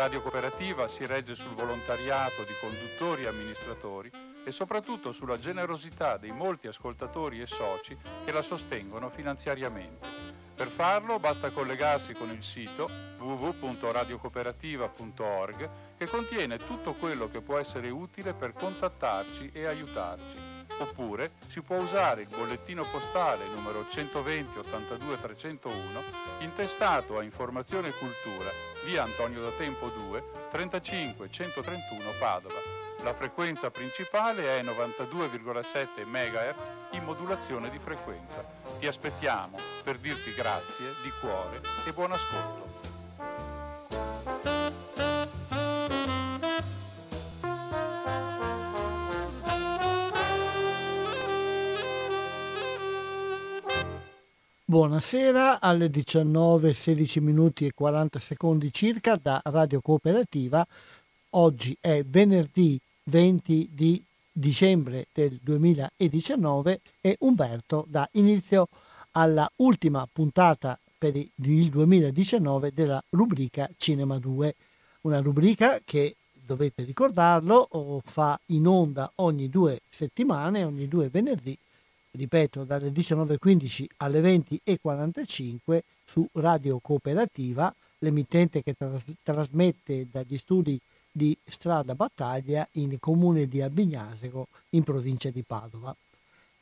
Radio Cooperativa si regge sul volontariato di conduttori e amministratori e soprattutto sulla generosità dei molti ascoltatori e soci che la sostengono finanziariamente. Per farlo basta collegarsi con il sito www.radiocooperativa.org che contiene tutto quello che può essere utile per contattarci e aiutarci. Oppure si può usare il bollettino postale numero 120 82 301 intestato a Informazione e Cultura, via Antonio da Tempo 2, 35 131 Padova la frequenza principale è 92,7 MHz in modulazione di frequenza. Ti aspettiamo per dirti grazie di cuore e buon ascolto. Buonasera alle 19, 16 minuti e 40 secondi circa da Radio Cooperativa. Oggi è venerdì 20 di dicembre del 2019 e Umberto dà inizio alla ultima puntata per il 2019 della rubrica Cinema 2, una rubrica che dovete ricordarlo fa in onda ogni due settimane, ogni due venerdì, ripeto dalle 19.15 alle 20.45 su Radio Cooperativa, l'emittente che tras- trasmette dagli studi di Strada Battaglia in comune di Albignasego in provincia di Padova.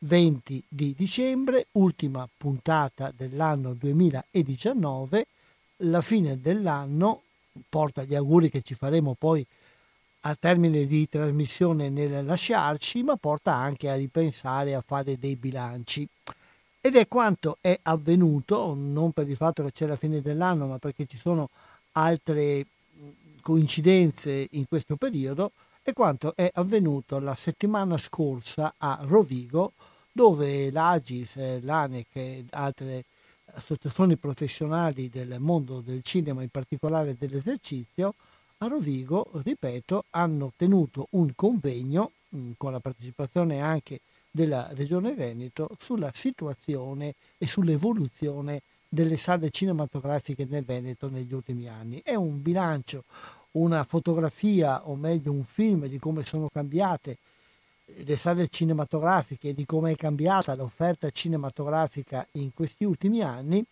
20 di dicembre, ultima puntata dell'anno 2019, la fine dell'anno porta gli auguri che ci faremo poi a termine di trasmissione nel lasciarci, ma porta anche a ripensare a fare dei bilanci. Ed è quanto è avvenuto, non per il fatto che c'è la fine dell'anno, ma perché ci sono altre coincidenze in questo periodo è quanto è avvenuto la settimana scorsa a Rovigo, dove l'Agis, l'ANEC e altre associazioni professionali del mondo del cinema, in particolare dell'esercizio, a Rovigo, ripeto, hanno tenuto un convegno mm, con la partecipazione anche della Regione Veneto sulla situazione e sull'evoluzione delle sale cinematografiche nel Veneto negli ultimi anni. È un bilancio una fotografia, o meglio un film, di come sono cambiate le sale cinematografiche, di come è cambiata l'offerta cinematografica in questi ultimi anni,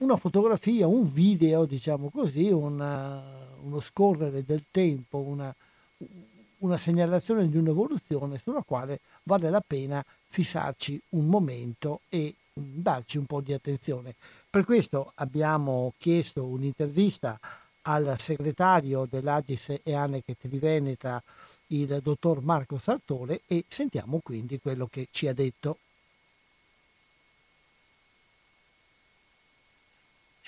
una fotografia, un video, diciamo così, una, uno scorrere del tempo, una, una segnalazione di un'evoluzione sulla quale vale la pena fissarci un momento e darci un po' di attenzione. Per questo abbiamo chiesto un'intervista al segretario dell'Agis e Aneket di Veneta, il dottor Marco Sartore, e sentiamo quindi quello che ci ha detto.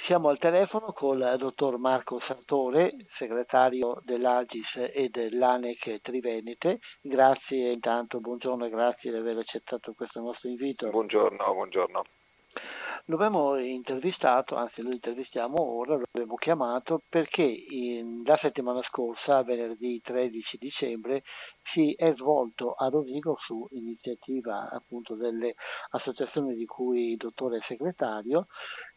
Siamo al telefono con il dottor Marco Sartore, segretario dell'Agis e dell'ANEC Trivenete. Grazie intanto, buongiorno e grazie di aver accettato questo nostro invito. Buongiorno, buongiorno. Lo abbiamo intervistato, anzi lo intervistiamo ora, lo abbiamo chiamato perché in, la settimana scorsa, venerdì 13 dicembre, si è svolto a Rovigo su iniziativa appunto delle associazioni di cui il dottore è segretario,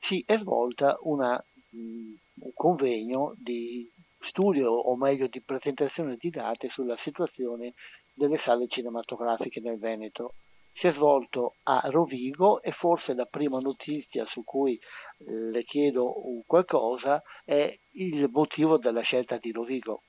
si è svolta una, un convegno di studio o meglio di presentazione di dati sulla situazione delle sale cinematografiche nel Veneto si è svolto a Rovigo e forse la prima notizia su cui eh, le chiedo qualcosa è il motivo della scelta di Rovigo.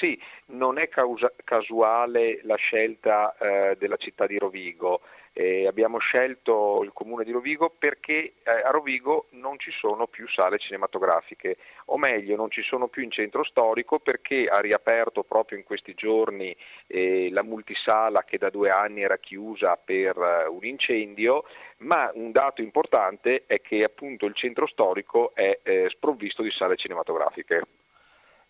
Sì, non è causa- casuale la scelta eh, della città di Rovigo. Eh, abbiamo scelto il comune di Rovigo perché eh, a Rovigo non ci sono più sale cinematografiche, o meglio non ci sono più in centro storico perché ha riaperto proprio in questi giorni eh, la multisala che da due anni era chiusa per eh, un incendio, ma un dato importante è che appunto il centro storico è eh, sprovvisto di sale cinematografiche.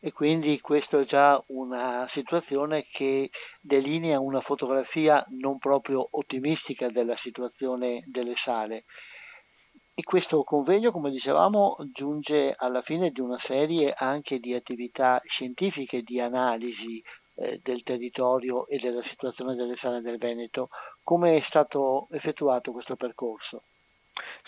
E quindi questa è già una situazione che delinea una fotografia non proprio ottimistica della situazione delle sale. E questo convegno, come dicevamo, giunge alla fine di una serie anche di attività scientifiche di analisi eh, del territorio e della situazione delle sale del Veneto. Come è stato effettuato questo percorso?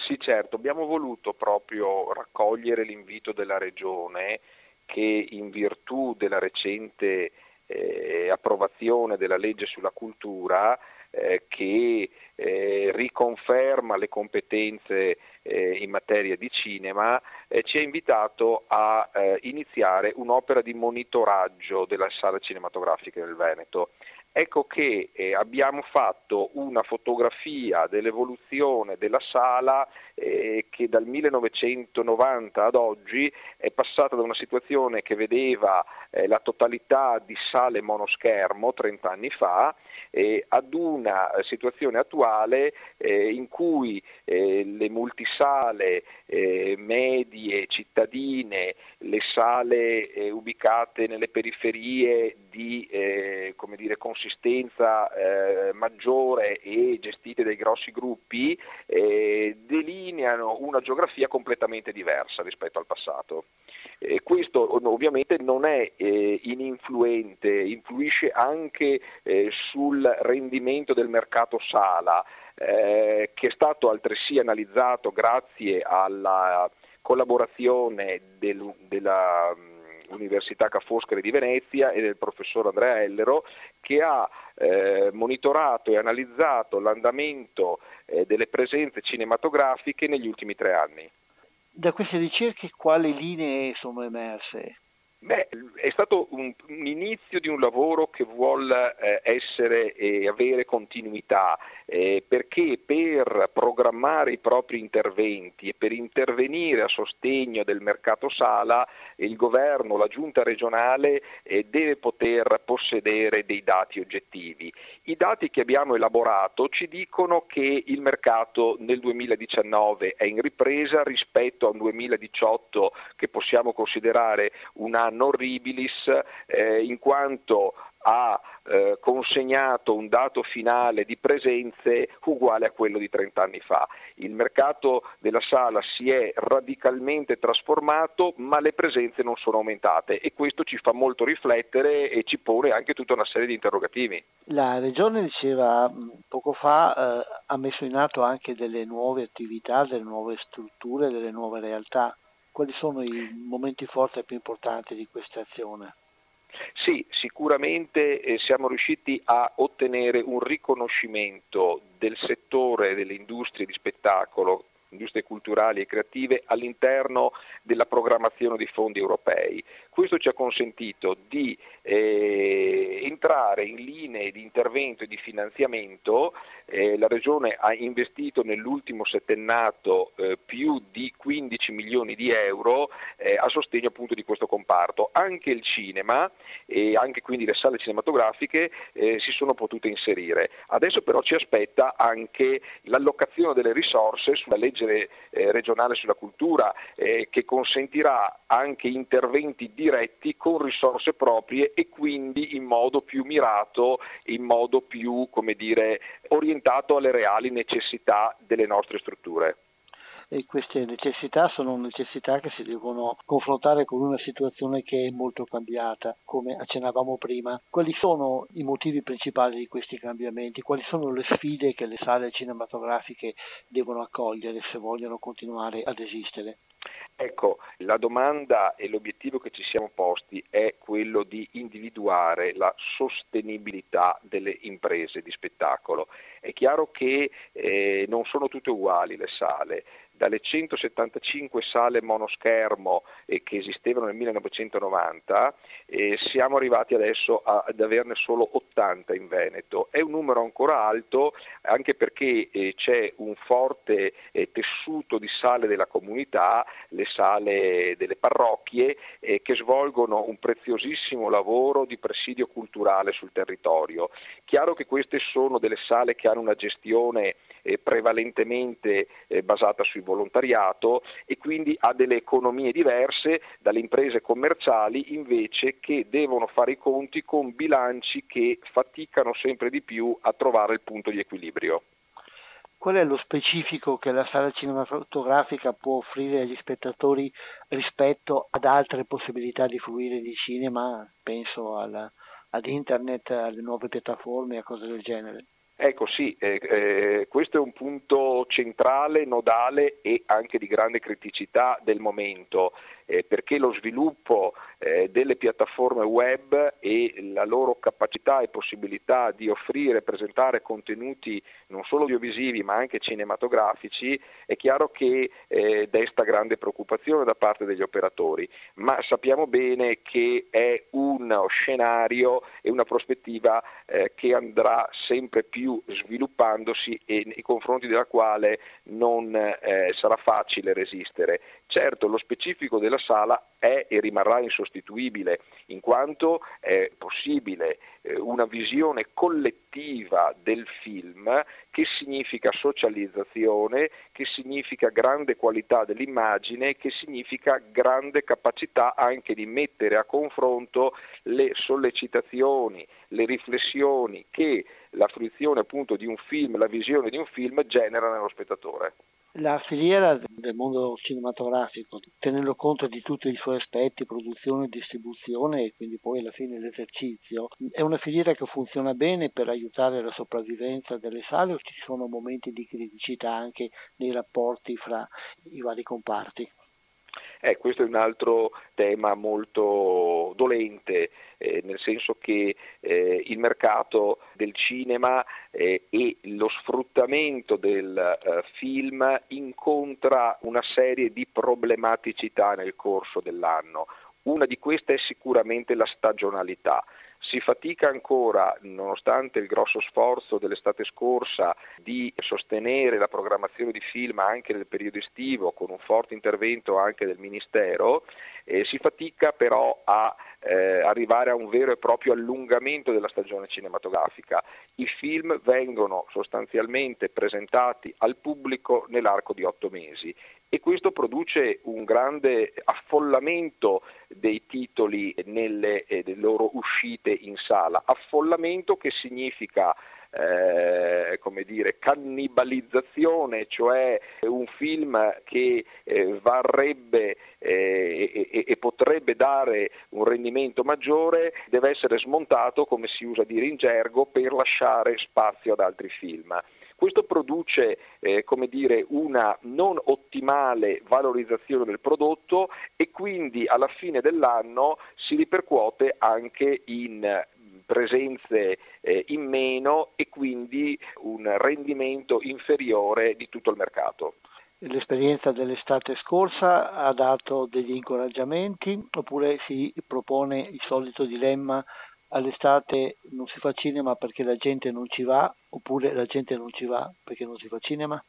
Sì, certo, abbiamo voluto proprio raccogliere l'invito della Regione che in virtù della recente eh, approvazione della legge sulla cultura eh, che eh, riconferma le competenze eh, in materia di cinema, eh, ci ha invitato a iniziare un'opera di monitoraggio della sala cinematografica del Veneto. Ecco che eh, abbiamo fatto una fotografia dell'evoluzione della sala eh, che dal 1990 ad oggi è passata da una situazione che vedeva eh, la totalità di sale monoschermo 30 anni fa ad una situazione attuale eh, in cui eh, le multisale eh, medie cittadine, le sale ubicate nelle periferie di dire, consistenza maggiore e gestite dai grossi gruppi delineano una geografia completamente diversa rispetto al passato. Eh, questo ovviamente non è eh, ininfluente, influisce anche eh, sul rendimento del mercato sala, eh, che è stato altresì analizzato grazie alla collaborazione del, della mm, Università Ca' Foscari di Venezia e del professor Andrea Ellero che ha eh, monitorato e analizzato l'andamento eh, delle presenze cinematografiche negli ultimi tre anni. Da queste ricerche quali linee sono emerse? Beh, è stato un, un, inizio di un lavoro che vuole eh, essere e avere continuità, eh, perché per programmare i propri interventi e per intervenire a sostegno del mercato sala, il governo, la giunta regionale eh, deve poter possedere dei dati oggettivi. I dati che abbiamo elaborato ci dicono che il mercato nel 2019 è in ripresa rispetto a un 2018 che possiamo considerare un anno anno horribilis eh, in quanto ha eh, consegnato un dato finale di presenze uguale a quello di 30 anni fa. Il mercato della sala si è radicalmente trasformato, ma le presenze non sono aumentate e questo ci fa molto riflettere e ci pone anche tutta una serie di interrogativi. La Regione diceva poco fa eh, ha messo in atto anche delle nuove attività, delle nuove strutture, delle nuove realtà quali sono i momenti forti e più importanti di questa azione? Sì, sicuramente eh, siamo riusciti a ottenere un riconoscimento del settore delle industrie di spettacolo industrie culturali e creative all'interno della programmazione dei fondi europei. Questo ci ha consentito di eh, entrare in linee di intervento e di finanziamento eh, la Regione ha investito nell'ultimo settennato eh, più di 15 milioni di euro eh, a sostegno appunto di questo comparto. Anche il cinema e anche quindi le sale cinematografiche eh, si sono potute inserire. Adesso però ci aspetta anche l'allocazione delle risorse sulla legge eh, regionale sulla cultura che consentirà anche interventi diretti con risorse proprie e quindi in modo più mirato, in modo più dire, orientato alle reali necessità delle nostre strutture e queste necessità sono necessità che si devono confrontare con una situazione che è molto cambiata, come accennavamo prima. Quali sono i motivi principali di questi cambiamenti? Quali sono le sfide che le sale cinematografiche devono accogliere se vogliono continuare ad esistere? Ecco, la domanda e l'obiettivo che ci siamo posti è quello di individuare la sostenibilità delle imprese di spettacolo. È chiaro che eh, non sono tutte uguali le sale, dalle 175 sale monoschermo eh, che esistevano nel 1990 eh, siamo arrivati adesso a, ad averne solo 80 in Veneto. È un numero ancora alto anche perché eh, c'è un forte eh, tessuto di sale della comunità, le sale delle parrocchie eh, che svolgono un preziosissimo lavoro di presidio culturale sul territorio. Chiaro che queste sono delle sale che hanno una gestione eh, prevalentemente eh, basata sul volontariato e quindi ha delle economie diverse dalle imprese commerciali invece che devono fare i conti con bilanci che faticano sempre di più a trovare il punto di equilibrio. Qual è lo specifico che la sala cinematografica può offrire agli spettatori rispetto ad altre possibilità di fruire di cinema? Penso alla, ad internet, alle nuove piattaforme, a cose del genere. Ecco sì, eh, eh, questo è un punto centrale, nodale e anche di grande criticità del momento eh, perché lo sviluppo eh, delle piattaforme web e la loro capacità e possibilità di offrire e presentare contenuti non solo audiovisivi ma anche cinematografici è chiaro che eh, desta grande preoccupazione da parte degli operatori, ma sappiamo bene che è uno scenario e una prospettiva eh, che andrà sempre più sviluppandosi e nei confronti della quale non eh, sarà facile resistere. Certo, lo specifico della sala è e rimarrà insostituibile, in quanto è possibile eh, una visione collettiva del film che significa socializzazione, che significa grande qualità dell'immagine, che significa grande capacità anche di mettere a confronto le sollecitazioni, le riflessioni che la fruizione appunto di un film, la visione di un film genera nello spettatore. La filiera del mondo cinematografico, tenendo conto di tutti i suoi aspetti, produzione, distribuzione e quindi poi alla fine l'esercizio, è una filiera che funziona bene per aiutare la sopravvivenza delle sale o ci sono momenti di criticità anche nei rapporti fra i vari comparti? Eh, questo è un altro tema molto dolente, eh, nel senso che eh, il mercato del cinema eh, e lo sfruttamento del eh, film incontra una serie di problematicità nel corso dell'anno. Una di queste è sicuramente la stagionalità. Si fatica ancora, nonostante il grosso sforzo dell'estate scorsa, di sostenere la programmazione di film anche nel periodo estivo con un forte intervento anche del Ministero, eh, si fatica però a eh, arrivare a un vero e proprio allungamento della stagione cinematografica. I film vengono sostanzialmente presentati al pubblico nell'arco di otto mesi e questo produce un grande affollamento dei titoli nelle eh, loro uscite in sala, affollamento che significa eh, come dire, cannibalizzazione, cioè un film che eh, varrebbe eh, e, e, potrebbe dare un rendimento maggiore, deve essere smontato, come si usa dire in gergo, per lasciare spazio ad altri film. Questo produce eh, dire, una non ottimale valorizzazione del prodotto e quindi alla fine dell'anno si ripercuote anche in presenze eh, in meno e quindi un rendimento inferiore di tutto il mercato. L'esperienza dell'estate scorsa ha dato degli incoraggiamenti oppure si propone il solito dilemma all'estate non si fa cinema perché la gente non ci va, oppure la gente non ci va perché non si fa cinema?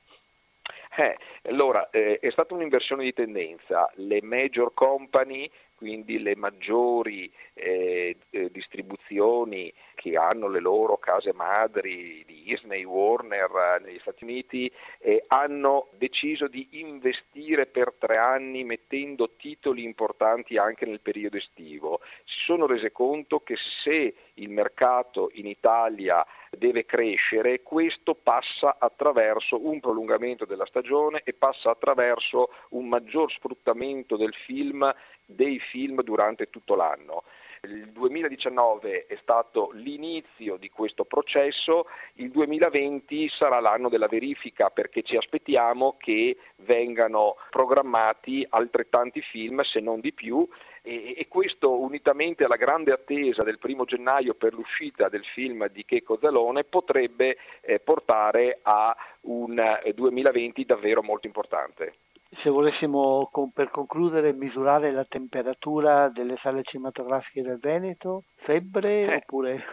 Eh, allora, eh, è stata un'inversione di tendenza. Le major company quindi le maggiori eh, eh, distribuzioni che hanno le loro case madri, Disney, Warner eh, negli Stati Uniti, eh, hanno deciso di investire per tre anni mettendo titoli importanti anche nel periodo estivo. Si sono rese conto che se il mercato in Italia deve crescere, questo passa attraverso un prolungamento della stagione e passa attraverso un maggior sfruttamento del film dei film durante tutto l'anno. Il 2019 è stato l'inizio di questo processo, il 2020 sarà l'anno della verifica perché ci aspettiamo che vengano programmati altrettanti film, se non di più, e, questo unitamente alla grande attesa del primo gennaio per l'uscita del film di Checo Zalone potrebbe eh, portare a un 2020 eh, davvero molto importante se volessimo per concludere misurare la temperatura delle sale cinematografiche del Veneto, febbre eh. oppure...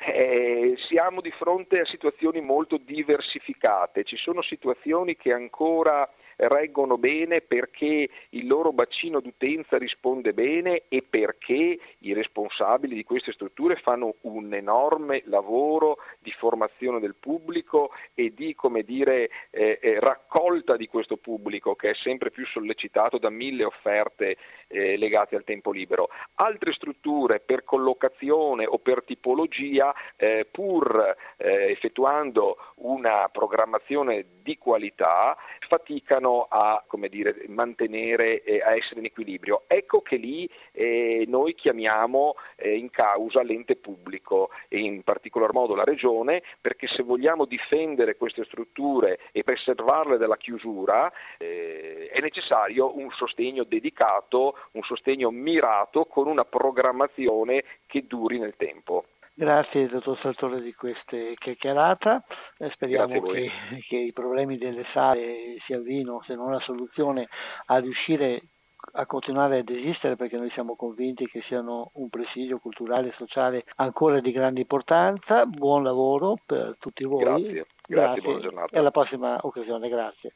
Eh, siamo di fronte a situazioni molto diversificate, ci sono situazioni che ancora reggono bene perché il loro bacino d'utenza risponde bene e perché i responsabili di queste strutture fanno un enorme lavoro di formazione del pubblico e di dire, eh, eh, raccolta di questo pubblico che è sempre più sollecitato da mille offerte eh, legate al tempo libero. Altre strutture per collocazione o per tipologia, eh, pur eh, effettuando una programmazione di qualità, faticano a dire, mantenere e a essere in equilibrio. Ecco che lì eh, noi chiamiamo eh, in causa l'ente pubblico e in particolar modo la regione, perché se vogliamo difendere queste strutture e preservarle dalla chiusura eh, è necessario un sostegno dedicato, un sostegno mirato con una programmazione che duri nel tempo. Grazie dottor Sartore di questa chiacchierata, eh, speriamo che, che, i problemi delle sale si avvino, se non la soluzione, a riuscire a continuare ad esistere perché noi siamo convinti che siano un presidio culturale e sociale ancora di grande importanza. Buon lavoro per tutti voi. Grazie, grazie, grazie. buona giornata. E alla prossima occasione, grazie.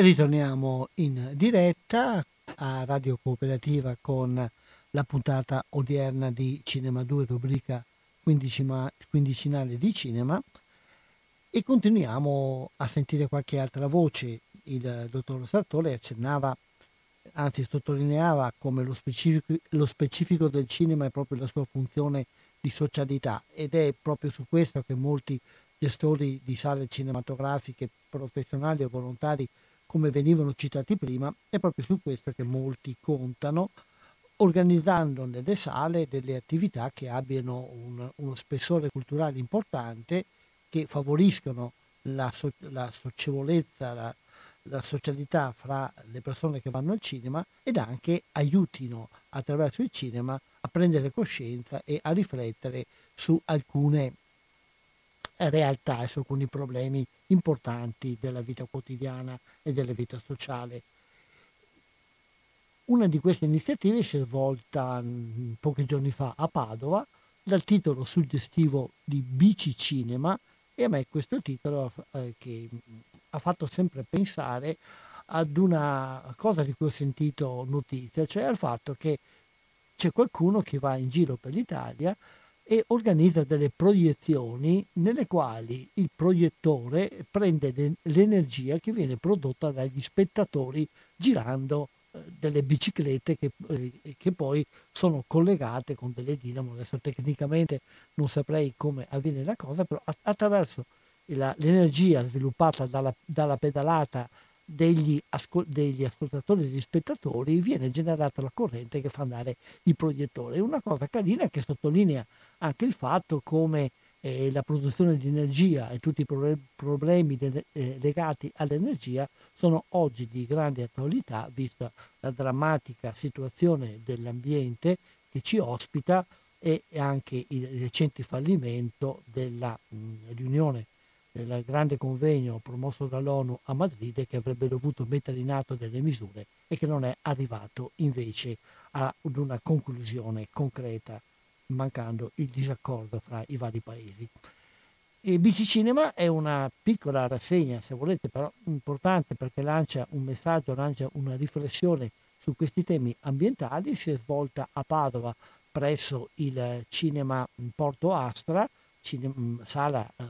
Ritorniamo in diretta a Radio Cooperativa con la puntata odierna di Cinema 2, rubrica quindicinale di cinema e continuiamo a sentire qualche altra voce. Il dottor Sartore accennava, anzi sottolineava come lo specifico, lo specifico del cinema è proprio la sua funzione di socialità ed è proprio su questo che molti gestori di sale cinematografiche professionali o volontari come venivano citati prima, è proprio su questo che molti contano, organizzando nelle sale delle attività che abbiano un, uno spessore culturale importante, che favoriscano la, so, la socievolezza, la, la socialità fra le persone che vanno al cinema ed anche aiutino attraverso il cinema a prendere coscienza e a riflettere su alcune realtà e su alcuni problemi importanti della vita quotidiana e della vita sociale. Una di queste iniziative si è svolta mm, pochi giorni fa a Padova dal titolo suggestivo di Bici Cinema e a me questo titolo eh, che mm, ha fatto sempre pensare ad una cosa di cui ho sentito notizia, cioè al fatto che c'è qualcuno che va in giro per l'Italia e organizza delle proiezioni nelle quali il proiettore prende l'energia che viene prodotta dagli spettatori girando eh, delle biciclette che, eh, che, poi sono collegate con delle dinamo. Adesso tecnicamente non saprei come avviene la cosa, però attraverso la, l'energia sviluppata dalla, dalla pedalata degli, ascol- degli ascoltatori e degli spettatori viene generata la corrente che fa andare il proiettore. Una cosa carina che sottolinea anche il fatto come eh, la produzione di energia e tutti i pro- problemi de- eh, legati all'energia sono oggi di grande attualità vista la drammatica situazione dell'ambiente che ci ospita e anche il recente fallimento della mh, riunione del grande convegno promosso dall'ONU a Madrid che avrebbe dovuto mettere in atto delle misure e che non è arrivato invece ad una conclusione concreta mancando il disaccordo fra i vari paesi. Il BC Cinema è una piccola rassegna, se volete, però importante perché lancia un messaggio, lancia una riflessione su questi temi ambientali. Si è svolta a Padova presso il cinema Porto Astra cinem- sala eh,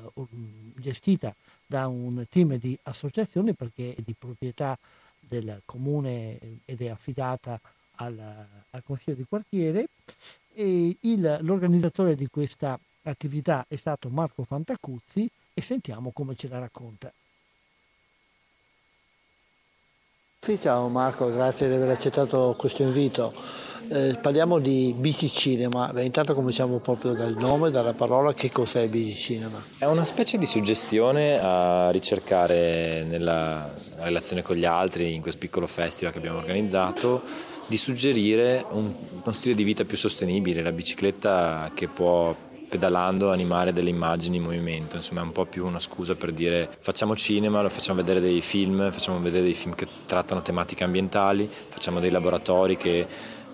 gestita da un team di associazioni perché è di proprietà del comune ed è affidata al, al Consiglio di quartiere e il, l'organizzatore di questa attività è stato Marco Fantacuzzi e sentiamo come ce la racconta. Sì, ciao Marco, grazie di aver accettato questo invito. Eh, parliamo di Bici Cinema. Beh, intanto cominciamo proprio dal nome, dalla parola. Che cos'è Bici Cinema? È una specie di suggestione a ricercare nella relazione con gli altri, in questo piccolo festival che abbiamo organizzato, di suggerire un, uno stile di vita più sostenibile, la bicicletta che può pedalando animare delle immagini in movimento, insomma è un po' più una scusa per dire facciamo cinema, facciamo vedere dei film, facciamo vedere dei film che trattano tematiche ambientali, facciamo dei laboratori che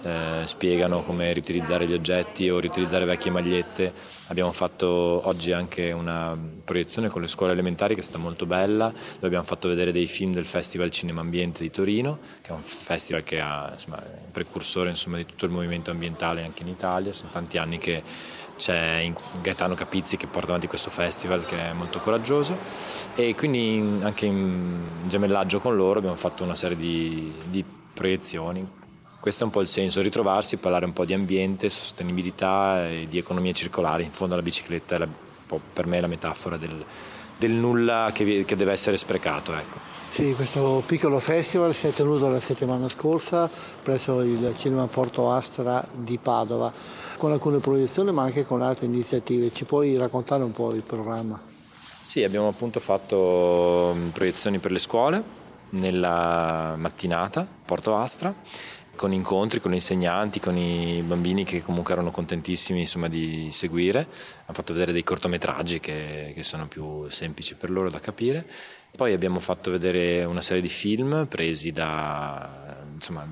eh, spiegano come riutilizzare gli oggetti o riutilizzare vecchie magliette. Abbiamo fatto oggi anche una proiezione con le scuole elementari che è stata molto bella, dove abbiamo fatto vedere dei film del Festival Cinema Ambiente di Torino, che è un festival che ha, insomma, è un precursore insomma, di tutto il movimento ambientale anche in Italia, sono tanti anni che c'è Gaetano Capizzi che porta avanti questo festival che è molto coraggioso e quindi anche in gemellaggio con loro abbiamo fatto una serie di, di proiezioni. Questo è un po' il senso, ritrovarsi, parlare un po' di ambiente, sostenibilità e di economia circolare. In fondo la bicicletta è la, per me la metafora del, del nulla che, che, deve essere sprecato. Ecco. Sì, questo piccolo festival si è tenuto la settimana scorsa presso il Cinema Porto Astra di Padova con alcune proiezioni ma anche con altre iniziative. Ci puoi raccontare un po' il programma? Sì, abbiamo appunto fatto proiezioni per le scuole nella mattinata, Porto Astra, con incontri con gli insegnanti, con i bambini che comunque erano contentissimi insomma, di seguire. Hanno fatto vedere dei cortometraggi che, che sono più semplici per loro da capire. Poi abbiamo fatto vedere una serie di film presi da insomma,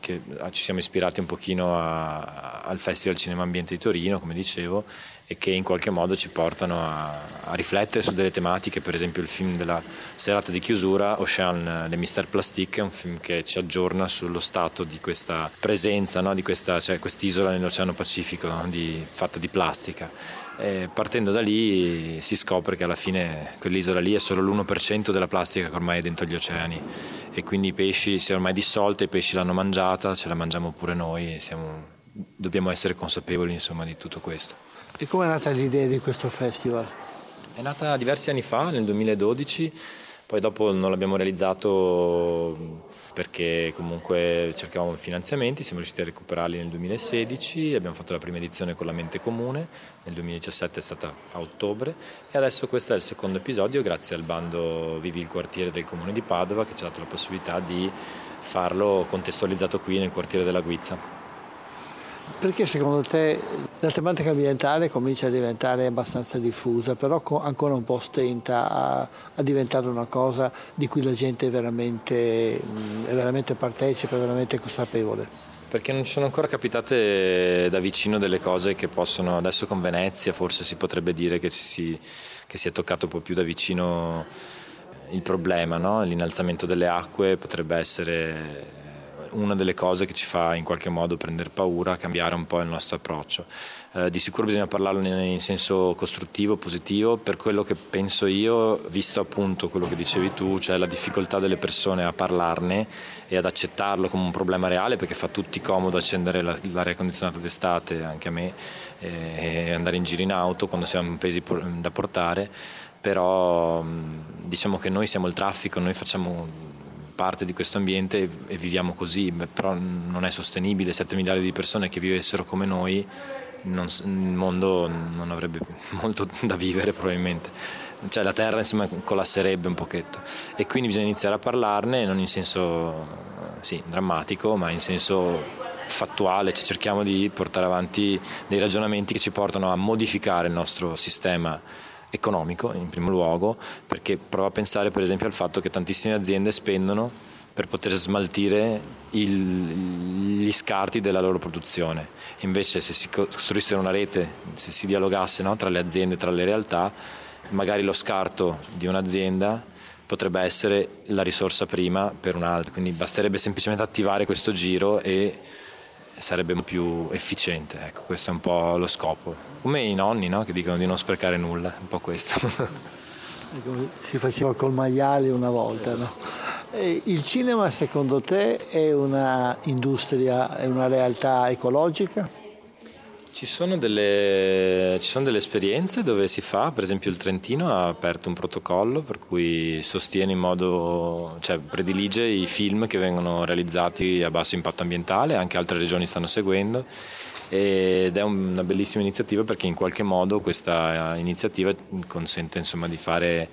che ci siamo ispirati un pochino a, al Festival Cinema Ambiente di Torino, come dicevo, e che in qualche modo ci portano a, a, riflettere su delle tematiche, per esempio il film della serata di chiusura, Ocean, Le Mister Plastique, è un film che ci aggiorna sullo stato di questa presenza, no? di questa, cioè, quest'isola nell'Oceano Pacifico no? di, fatta di plastica. E partendo da lì si scopre che alla fine quell'isola lì è solo l'1% della plastica che ormai è dentro gli oceani e quindi i pesci si è ormai dissolta, i pesci l'hanno mangiata, ce la mangiamo pure noi e siamo, dobbiamo essere consapevoli insomma, di tutto questo. E come è nata l'idea di questo festival? È nata diversi anni fa, nel 2012, poi dopo non l'abbiamo realizzato perché comunque cercavamo finanziamenti, siamo riusciti a recuperarli nel 2016, abbiamo fatto la prima edizione con la Mente Comune, nel 2017 è stata a ottobre e adesso questo è il secondo episodio grazie al bando Vivi il quartiere del Comune di Padova che ci ha dato la possibilità di farlo contestualizzato qui nel quartiere della Guizza. Perché secondo te la tematica ambientale comincia a diventare abbastanza diffusa, però ancora un po' stenta a, a diventare una cosa di cui la gente veramente, è veramente partecipa, è veramente consapevole? Perché non ci sono ancora capitate da vicino delle cose che possono, adesso con Venezia forse si potrebbe dire che si, che si è toccato un po' più da vicino il problema, no? l'innalzamento delle acque potrebbe essere una delle cose che ci fa in qualche modo prendere paura, cambiare un po' il nostro approccio. Eh, di sicuro bisogna parlarne in senso costruttivo, positivo, per quello che penso io, visto appunto quello che dicevi tu, cioè la difficoltà delle persone a parlarne e ad accettarlo come un problema reale, perché fa tutti comodo accendere l'aria condizionata d'estate, anche a me, e andare in giro in auto quando siamo pesi da portare, però diciamo che noi siamo il traffico, noi facciamo parte di questo ambiente e viviamo così, però non è sostenibile, 7 miliardi di persone che vivessero come noi, non, il mondo non avrebbe molto da vivere probabilmente, cioè la terra insomma collasserebbe un pochetto. E quindi bisogna iniziare a parlarne non in senso sì, drammatico ma in senso fattuale, cioè cerchiamo di portare avanti dei ragionamenti che ci portano a modificare il nostro sistema economico in primo luogo, perché provo a pensare per esempio al fatto che tantissime aziende spendono per poter smaltire il, gli scarti della loro produzione. Invece se si costruisse una rete, se si dialogasse no, tra le aziende, tra le realtà, magari lo scarto di un'azienda potrebbe essere la risorsa prima per un'altra, quindi basterebbe semplicemente attivare questo giro e sarebbe più efficiente. Ecco, questo è un po' lo scopo. Come i nonni no? che dicono di non sprecare nulla, un po' questo. Si faceva col maiale una volta, no? Il cinema secondo te è una industria, è una realtà ecologica? Ci sono, delle, ci sono, delle, esperienze dove si fa, per esempio il Trentino ha aperto un protocollo per cui sostiene in modo, cioè predilige i film che vengono realizzati a basso impatto ambientale, anche altre regioni stanno seguendo ed è una bellissima iniziativa perché in qualche modo questa iniziativa consente insomma, di fare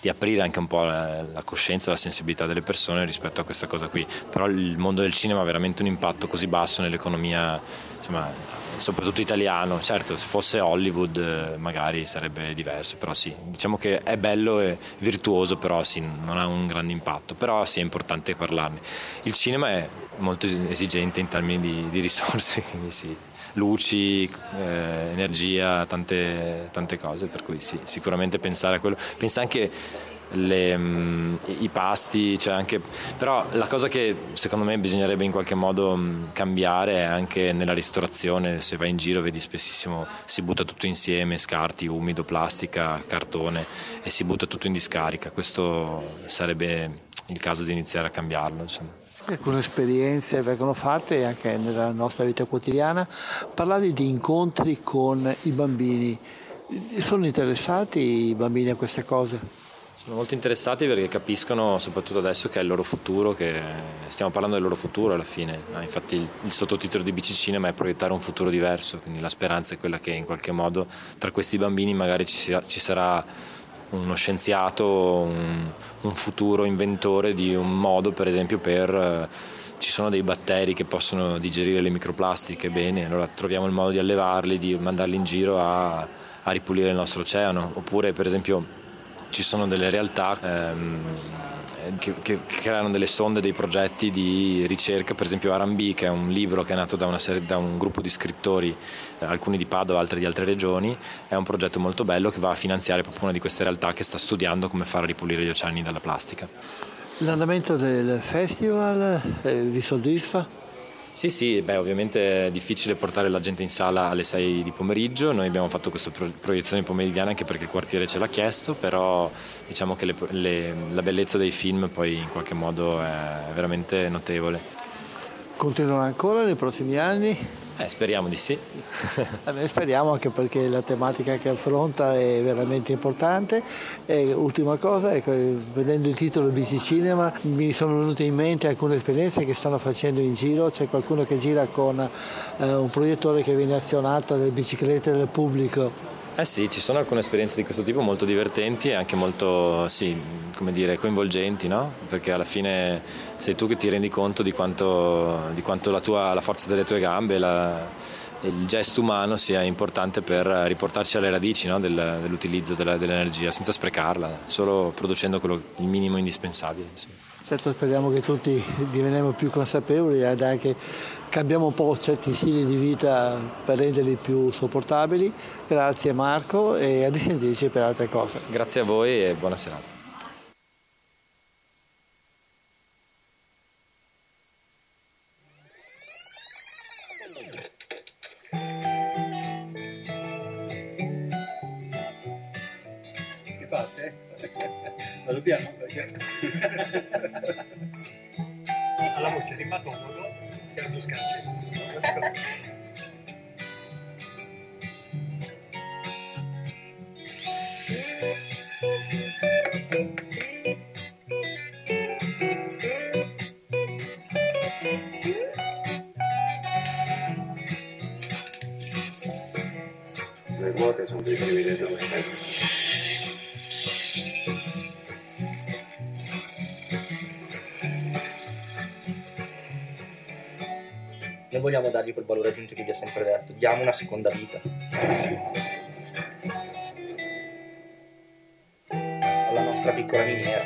di aprire anche un po' la, la coscienza, la sensibilità delle persone rispetto a questa cosa qui. Però il mondo del cinema ha veramente un impatto così basso nell'economia, insomma, soprattutto italiano. Certo, se fosse Hollywood eh, magari sarebbe diverso, però sì, diciamo che è bello e virtuoso, però sì, non ha un grande impatto, però sì è importante parlarne. Il cinema è molto esigente in termini di, di risorse, quindi sì luci, eh, energia, tante, tante, cose, per cui sì, sicuramente pensare a quello. Pensa anche le, um, i pasti, cioè anche, però la cosa che secondo me bisognerebbe in qualche modo um, cambiare è anche nella ristorazione, se vai in giro vedi spessissimo si butta tutto insieme, scarti, umido, plastica, cartone e si butta tutto in discarica, questo sarebbe il caso di iniziare a cambiarlo. Insomma alcune esperienze vengono fatte anche nella nostra vita quotidiana. Parlavi di incontri con i bambini. Sono interessati i bambini a queste cose? Sono molto interessati perché capiscono, soprattutto adesso, che è il loro futuro, che stiamo parlando del loro futuro alla fine. Infatti il, il sottotitolo di Bici Cinema è proiettare un futuro diverso, quindi la speranza è quella che in qualche modo tra questi bambini magari ci, sia, ci sarà uno scienziato, un, un, futuro inventore di un modo per esempio per... Eh, ci sono dei batteri che possono digerire le microplastiche, bene, allora troviamo il modo di allevarli, di mandarli in giro a, a ripulire il nostro oceano, oppure per esempio ci sono delle realtà ehm, che, che, creano delle sonde, dei progetti di ricerca, per esempio Arambi, che è un libro che è nato da, serie, da un gruppo di scrittori, eh, alcuni di Padova, altri di altre regioni, è un progetto molto bello che va a finanziare proprio una di queste realtà che sta studiando come far ripulire gli oceani dalla plastica. L'andamento del festival eh, vi soddisfa? Sì, sì, beh, ovviamente è difficile portare la gente in sala alle 6 di pomeriggio, noi abbiamo fatto questa proiezione pomeridiana anche perché il quartiere ce l'ha chiesto, però diciamo che le, le, la bellezza dei film poi in qualche modo è veramente notevole. Continuano ancora nei prossimi anni? Eh, speriamo di sì. eh, speriamo anche perché la tematica che affronta è veramente importante. E ultima cosa, ecco, vedendo il titolo Bici Cinema mi sono venute in mente alcune esperienze che stanno facendo in giro. C'è qualcuno che gira con eh, un proiettore che viene azionato dalle biciclette del pubblico eh sì, ci sono alcune esperienze di questo tipo molto divertenti e anche molto, sì, come dire, coinvolgenti, no? Perché alla fine sei tu che ti rendi conto di quanto, di quanto la, tua, la, forza delle tue gambe, la, il gesto umano sia importante per riportarci alle radici no? Del, dell'utilizzo della, dell'energia, senza sprecarla, solo producendo quello, il minimo indispensabile. Sì. Certo, speriamo che tutti diveniamo più consapevoli ed anche cambiamo un po' certi stili di vita per renderli più sopportabili. Grazie Marco e a risentirci per altre cose. Grazie a voi e buona serata. Parte? Piano. Alla voce di Matomodo I just got you. vogliamo dargli quel valore aggiunto che vi ho sempre detto, diamo una seconda vita. Alla nostra piccola miniera.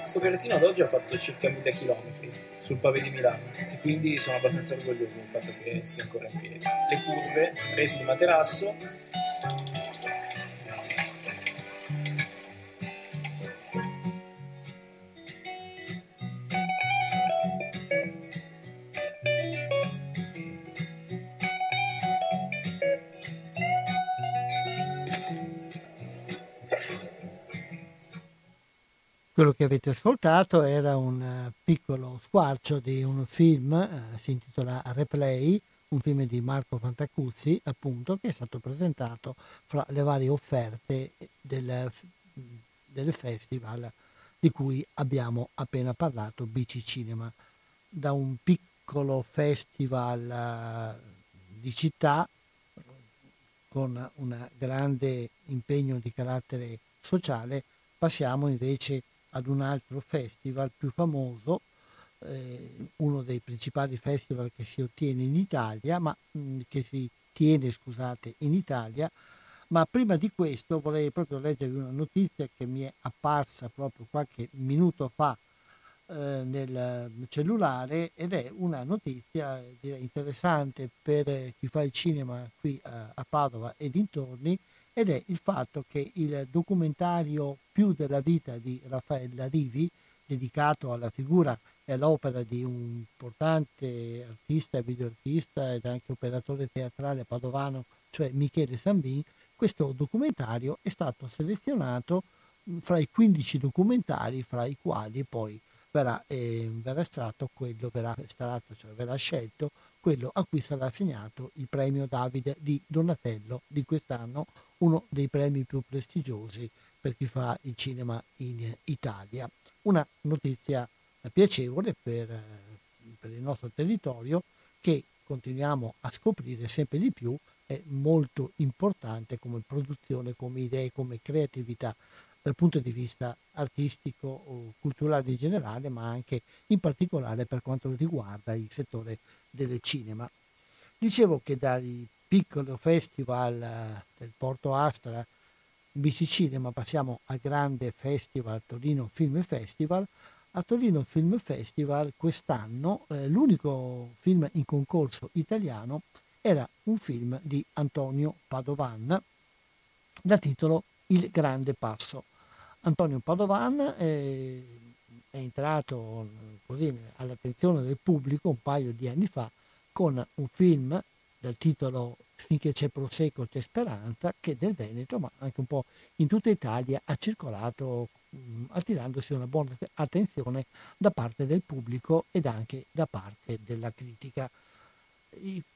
Questo pianetino ad oggi ha fatto circa 1000 km sul pave di Milano e quindi sono abbastanza orgoglioso del fatto che sia ancora in piedi. Le curve, reti di materasso, che avete ascoltato era un eh, piccolo squarcio di un film, eh, si intitola Replay, un film di Marco Fantacuzzi, appunto, che è stato presentato fra le varie offerte del, del festival di cui abbiamo appena parlato, Bici Cinema. Da un piccolo festival eh, di città con un grande impegno di carattere sociale, passiamo invece ad un altro festival più famoso, eh, uno dei principali festival che si ottiene in Italia, ma mh, mm, che si tiene, scusate, in Italia, ma prima di questo vorrei proprio leggervi una notizia che mi è apparsa proprio qualche minuto fa eh, nel cellulare ed è una notizia direi, interessante per chi fa il cinema qui a, a Padova e dintorni ed è il fatto che il documentario Più della vita di Raffaella Rivi, dedicato alla figura e all'opera di un importante artista, videoartista ed anche operatore teatrale padovano, cioè Michele Sambin, questo documentario è stato selezionato fra i 15 documentari fra i quali poi verrà, eh, verrà estratto quello, verrà estratto, cioè verrà scelto quello a cui sarà assegnato il premio Davide di Donatello di quest'anno, uno dei premi più prestigiosi per chi fa il cinema in Italia. Una notizia piacevole per, per il nostro territorio che continuiamo a scoprire sempre di più è molto importante come produzione, come idee, come creatività dal punto di vista artistico culturale in generale, ma anche in particolare per quanto riguarda il settore del cinema. Dicevo che dal piccolo festival eh, del Porto Astra BC Cinema passiamo al grande festival Torino Film Festival. A Torino Film Festival quest'anno eh, l'unico film in concorso italiano era un film di Antonio Padovan da titolo Il Grande Passo. Antonio Padovan eh, è entrato così all'attenzione del pubblico un paio di anni fa con un film dal titolo Finché c'è prosecco c'è speranza, che nel Veneto, ma anche un po' in tutta Italia, ha circolato mh, attirandosi una buona attenzione da parte del pubblico ed anche da parte della critica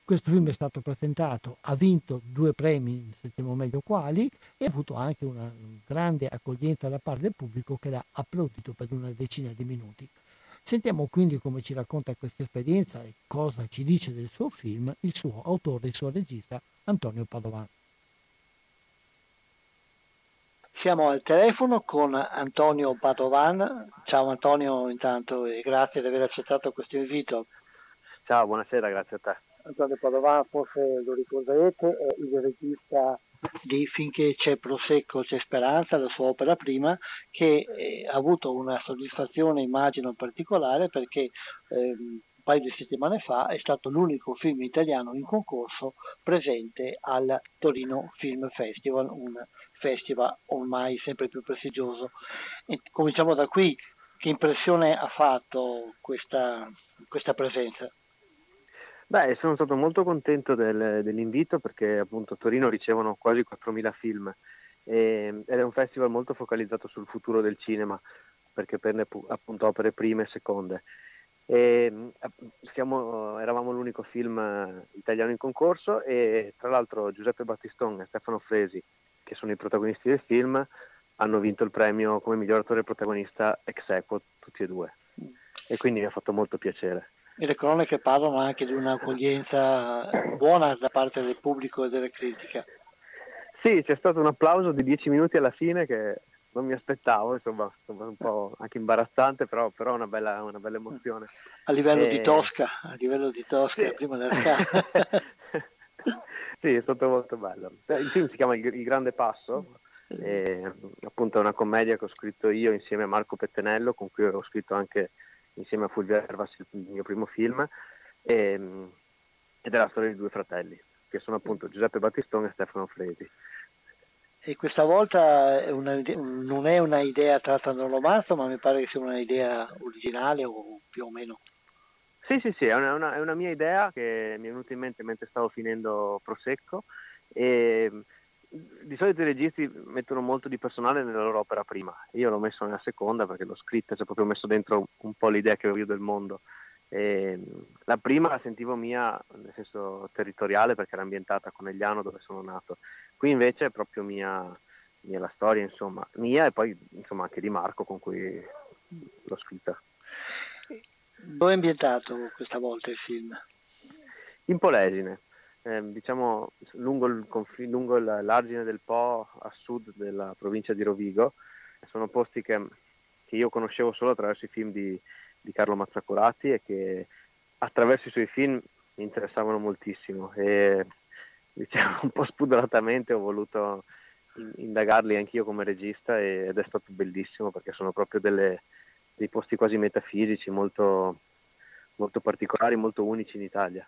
questo film è stato presentato, ha vinto due premi, sappiamo meglio quali, e ha avuto anche una grande accoglienza da parte del pubblico che l'ha applaudito per una decina di minuti. Sentiamo quindi come ci racconta questa esperienza e cosa ci dice del suo film il suo autore, il suo regista Antonio Padovan. Siamo al telefono con Antonio Padovan. Ciao Antonio intanto e grazie di aver accettato questo invito. Ciao, buonasera, grazie a te. Antonio Padovan, forse lo ricorderete, è il regista di Finché c'è Prosecco c'è Speranza, la sua opera prima, che eh, ha avuto una soddisfazione, immagino, particolare perché eh, un paio di settimane fa è stato l'unico film italiano in concorso presente al Torino Film Festival, un festival ormai sempre più prestigioso. E cominciamo da qui, che impressione ha fatto questa, questa presenza? Beh, sono stato molto contento del, dell'invito perché appunto a Torino ricevono quasi 4.000 film e, ed è un festival molto focalizzato sul futuro del cinema perché prende appunto opere prime e seconde. E, siamo, eravamo l'unico film italiano in concorso e tra l'altro Giuseppe Battistone e Stefano Fresi, che sono i protagonisti del film, hanno vinto il premio come miglior attore protagonista ex equo tutti e due e quindi mi ha fatto molto piacere. E le cronache parlano anche di un'accoglienza buona da parte del pubblico e della critica. Sì, c'è stato un applauso di dieci minuti alla fine che non mi aspettavo, insomma, un po' anche imbarazzante, però, però una, bella, una bella emozione. A livello e... di Tosca, a livello di Tosca, sì. prima del Sì, è stato molto bello. Il film si chiama Il, Grande Passo, e, appunto è una commedia che ho scritto io insieme a Marco Pettenello, con cui ho scritto anche insieme a Fulvio Ervas il mio primo film e, ehm, ed è la storia di due fratelli che sono appunto Giuseppe Battistone e Stefano Fresi. E questa volta è una, non è una idea tratta da un romanzo, ma mi pare che sia una idea originale o più o meno. Sì, sì, sì, è una, una, è una mia idea che mi è venuta in mente mentre stavo finendo Prosecco e di solito i registi mettono molto di personale nella loro opera prima, io l'ho messo nella seconda perché l'ho scritta, ci ho proprio messo dentro un po' l'idea che ho io del mondo. E la prima la sentivo mia nel senso territoriale perché era ambientata a Conegliano dove sono nato, qui invece è proprio mia, mia la storia, insomma, mia e poi insomma anche di Marco con cui l'ho scritta. Dove è ambientato questa volta il film? In Polesine, eh, diciamo lungo, il conf- lungo l'argine del Po a sud della provincia di Rovigo. Sono posti che, che io conoscevo solo attraverso i film di, di, Carlo Mazzacurati e che attraverso i suoi film mi interessavano moltissimo e diciamo un po' spudoratamente ho voluto indagarli anch'io come regista ed è stato bellissimo perché sono proprio delle, dei posti quasi metafisici molto, molto particolari, molto unici in Italia.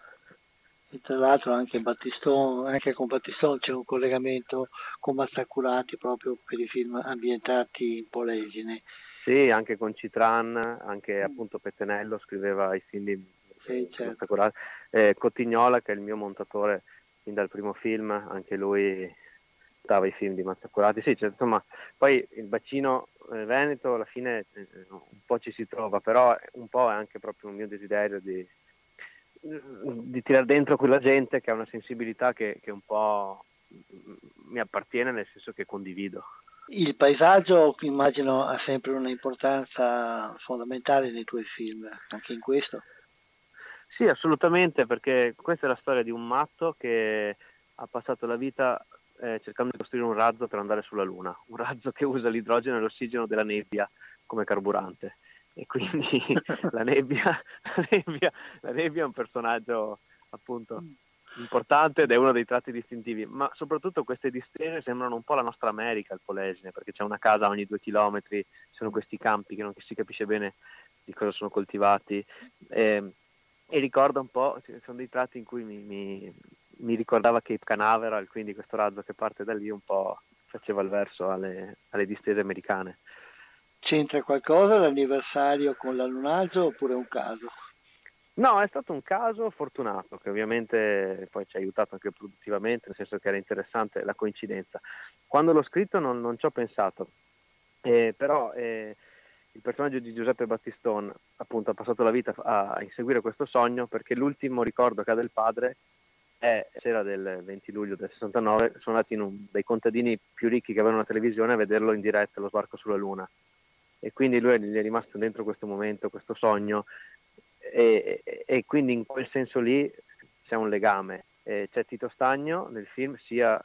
E tra l'altro anche, Battiston, anche con Battistone c'è un collegamento con Mazzacurati proprio per i film ambientati in Polesine. Sì, anche con Citran, anche appunto Pettenello scriveva i film di sì, certo. eh, Cotignola che è il mio montatore fin dal primo film, anche lui i film di Mazzacurati. Sì, cioè, insomma, poi il bacino eh, Veneto alla fine eh, un po' ci si trova, però un po' è anche proprio un mio desiderio di, di tirare dentro quella gente che ha una sensibilità che, che un po' mi appartiene, nel senso che condivido. Il paesaggio immagino ha sempre un'importanza fondamentale nei tuoi film, anche in questo. Sì, assolutamente, perché questa è la storia di un matto che ha passato la vita eh, cercando di costruire un razzo per andare sulla Luna, un razzo che usa l'idrogeno e l'ossigeno della nebbia come carburante. E quindi la, nebbia, la, nebbia, la nebbia è un personaggio appunto importante ed è uno dei tratti distintivi, ma soprattutto queste distese sembrano un po' la nostra America, il Polesine, perché c'è una casa ogni due chilometri, sono questi campi che non si capisce bene di cosa sono coltivati. E, e ricorda un po', sono dei tratti in cui mi, mi, mi ricordava Cape Canaveral, quindi questo razzo che parte da lì un po' faceva il verso alle, alle distese americane. C'entra qualcosa l'anniversario con l'allunaggio oppure è un caso? No, è stato un caso fortunato che ovviamente poi ci ha aiutato anche produttivamente, nel senso che era interessante la coincidenza. Quando l'ho scritto non, non ci ho pensato, eh, però eh, il personaggio di Giuseppe Battistone appunto ha passato la vita a inseguire questo sogno perché l'ultimo ricordo che ha del padre è sera del 20 luglio del 69 sono andati in un, dei contadini più ricchi che avevano una televisione a vederlo in diretta lo sbarco sulla luna e quindi lui gli è rimasto dentro questo momento, questo sogno e, e, quindi in quel senso lì c'è un legame. E c'è Tito Stagno nel film sia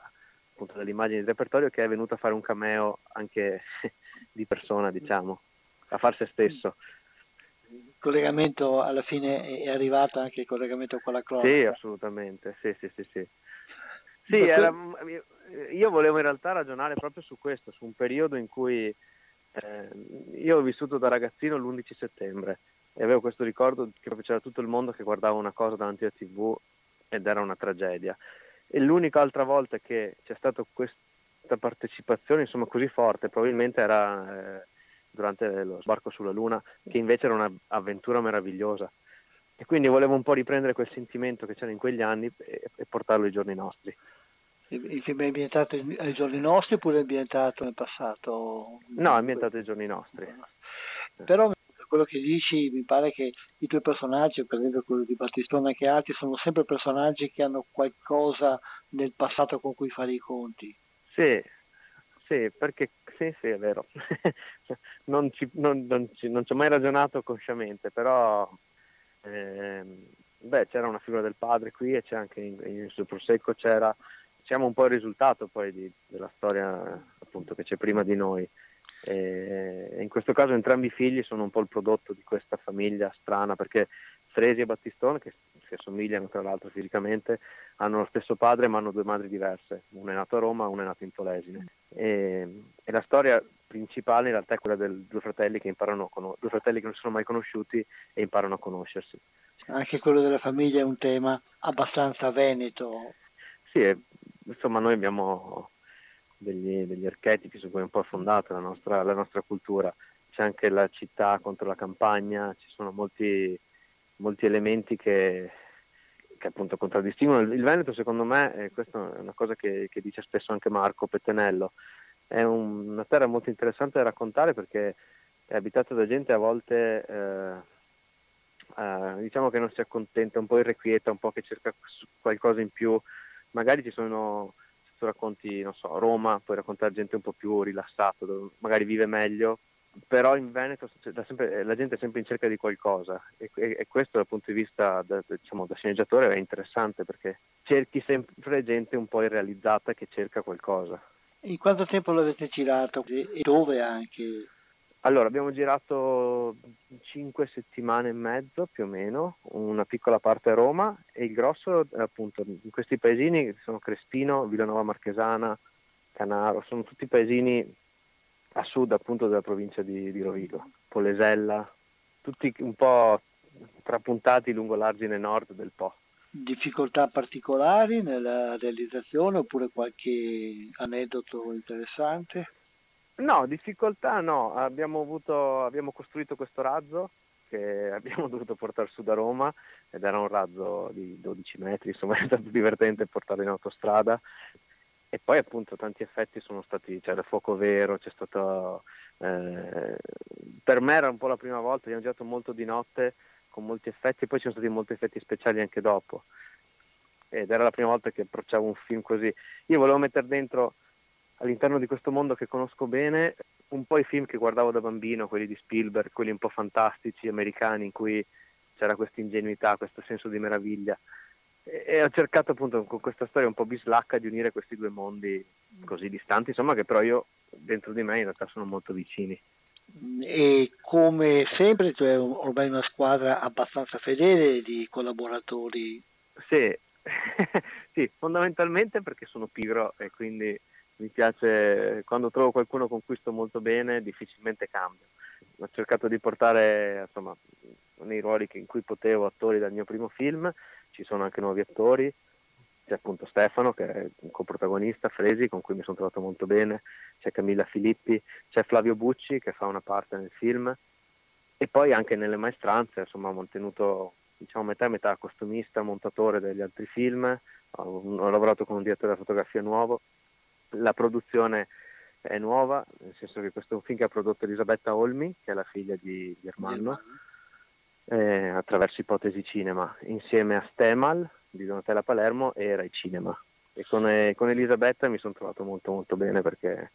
appunto dall'immagine di repertorio che è venuto a fare un cameo anche di persona diciamo, a far se stesso collegamento alla fine è arrivato anche il collegamento con la cronaca. Sì, assolutamente, sì, sì, sì. Sì, sì era, io volevo in realtà ragionare proprio su questo, su un periodo in cui eh, io ho vissuto da ragazzino l'11 settembre e avevo questo ricordo che c'era tutto il mondo che guardava una cosa davanti alla tv ed era una tragedia. E l'unica altra volta che c'è stata questa partecipazione insomma così forte probabilmente era... Eh, durante lo sbarco sulla Luna, che invece era un'avventura meravigliosa. E quindi volevo un po' riprendere quel sentimento che c'era in quegli anni e, e portarlo ai giorni nostri. Il film è ambientato ai giorni nostri oppure è ambientato nel passato? No, è ambientato ai giorni nostri. Però quello che dici mi pare che i tuoi personaggi, per esempio quello di Battistone e anche altri, sono sempre personaggi che hanno qualcosa nel passato con cui fare i conti. Sì, sì, perché sì, sì, è vero. non, ci, non, non, ci, non, ci, ho mai ragionato consciamente, però eh, beh, c'era una figura del padre qui e c'è anche in, in sul prosecco c'era diciamo un po' il risultato poi di, della storia appunto che c'è prima di noi. E in questo caso entrambi i figli sono un po' il prodotto di questa famiglia strana perché Fresi e Battistone, che si assomigliano tra l'altro fisicamente, hanno lo stesso padre ma hanno due madri diverse, uno è nato a Roma, uno è nato in Polesine. E, e la storia principale in realtà è quella dei due fratelli che imparano a due fratelli che non si sono mai conosciuti e imparano a conoscersi. Anche quello della famiglia è un tema abbastanza veneto. Sì, insomma noi abbiamo degli, degli, archetipi su cui è un po' fondata la nostra, la nostra cultura. C'è anche la città contro la campagna, ci sono molti molti elementi che, che appunto contraddistinguono il Veneto secondo me, e questa è una cosa che, che dice spesso anche Marco Pettenello, è un, una terra molto interessante da raccontare perché è abitata da gente a volte eh, eh, diciamo che non si accontenta, un po' irrequieta, un po' che cerca qualcosa in più, magari ci sono, se tu racconti, non so, Roma, puoi raccontare gente un po' più rilassata, magari vive meglio, però in Veneto sempre, la gente è sempre in cerca di qualcosa e, e, e questo dal punto di vista da, diciamo, da sceneggiatore è interessante perché cerchi sempre gente un po' irrealizzata che cerca qualcosa. In quanto tempo l'avete girato e dove anche? Allora, abbiamo girato cinque settimane e mezzo più o meno, una piccola parte a Roma e il grosso appunto in questi paesini sono Crespino, Villanova Marchesana, Canaro, sono tutti paesini a sud appunto della provincia di, di Rovigo, Polesella, tutti un po' trapuntati lungo l'argine nord del Po difficoltà particolari nella realizzazione oppure qualche aneddoto interessante? No, difficoltà no, abbiamo, avuto, abbiamo costruito questo razzo che abbiamo dovuto portare su da Roma ed era un razzo di 12 metri, insomma è stato divertente portarlo in autostrada. E poi appunto tanti effetti sono stati, c'era il fuoco vero, c'è stato, eh, per me era un po' la prima volta, abbiamo girato molto di notte con molti effetti poi ci sono stati molti effetti speciali anche dopo. Ed era la prima volta che approcciavo un film così. Io volevo mettere dentro all'interno di questo mondo che conosco bene un po' i film che guardavo da bambino, quelli di Spielberg, quelli un po' fantastici americani in cui c'era questa ingenuità, questo senso di meraviglia. E, e ho cercato appunto con questa storia un po' bislacca di unire questi due mondi così distanti, insomma, che però io dentro di me in realtà sono molto vicini e come sempre tu hai ormai una squadra abbastanza fedele di collaboratori. Sì, sì, fondamentalmente perché sono pigro e quindi mi piace, quando trovo qualcuno con cui sto molto bene, difficilmente cambio. Ho cercato di portare, insomma, nei ruoli in cui potevo attori dal mio primo film, ci sono anche nuovi attori, c'è appunto Stefano che è un coprotagonista, Fresi con cui mi sono trovato molto bene, c'è Camilla Filippi, c'è Flavio Bucci che fa una parte nel film. E poi anche nelle maestranze insomma ho mantenuto diciamo metà e metà costumista, montatore degli altri film, ho, ho lavorato con un direttore della fotografia nuovo, la produzione è nuova, nel senso che questo è un film che ha prodotto Elisabetta Olmi, che è la figlia di, di eh, attraverso Ipotesi Cinema, insieme a Stemal, di Donatella Palermo e Rai Cinema. E con, eh, con Elisabetta mi sono trovato molto molto bene perché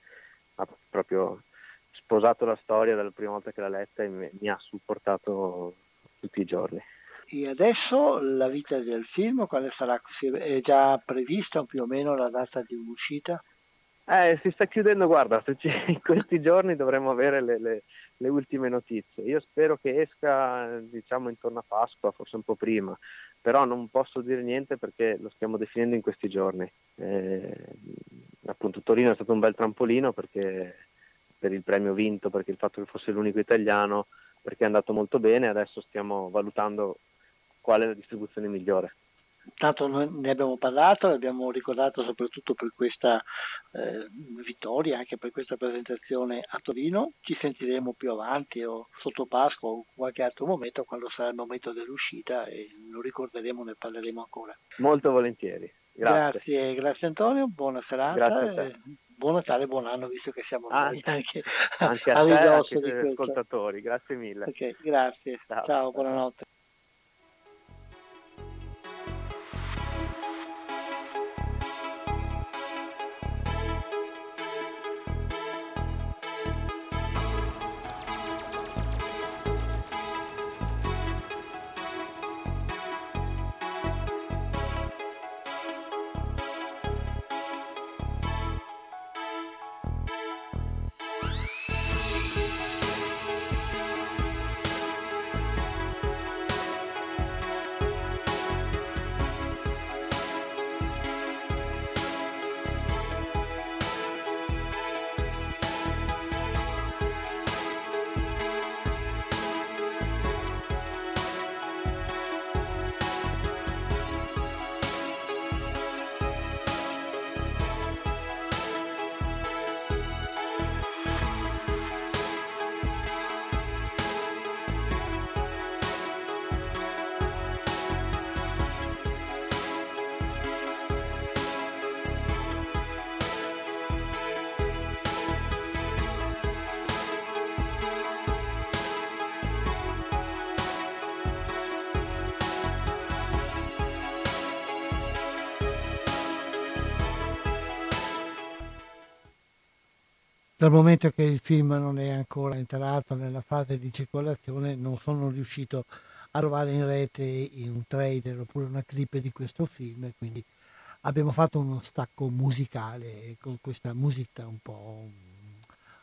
ha proprio sposato la storia dalla prima volta che l'ha letta e mi, mi ha supportato tutti i giorni. E adesso la vita del film quale sarà? È già prevista più o meno la data di uscita? Eh, si sta chiudendo, guarda, in questi giorni dovremo avere le, le, le, ultime notizie. Io spero che esca diciamo intorno a Pasqua, forse un po' prima, però non posso dire niente perché lo stiamo definendo in questi giorni. Eh, appunto Torino è stato un bel trampolino perché, per il premio vinto, perché il fatto che fosse l'unico italiano, perché è andato molto bene, adesso stiamo valutando qual è la distribuzione migliore. Tanto noi ne abbiamo parlato, l'abbiamo ricordato soprattutto per questa eh, vittoria, anche per questa presentazione a Torino. Ci sentiremo più avanti o sotto Pasqua o qualche altro momento quando sarà il momento dell'uscita e lo ricorderemo, ne parleremo ancora. Molto volentieri. Grazie, grazie, grazie Antonio, buona serata. Buon Natale, buon anno, visto che siamo ah, anche, anche a, a te, anche di ascoltatori. Grazie mille. Okay, grazie. Ciao, Ciao buonanotte. Dal momento che il film non è ancora entrato nella fase di circolazione, non sono riuscito a trovare in rete un trailer oppure una clip di questo film, quindi abbiamo fatto uno stacco musicale con questa musica un po',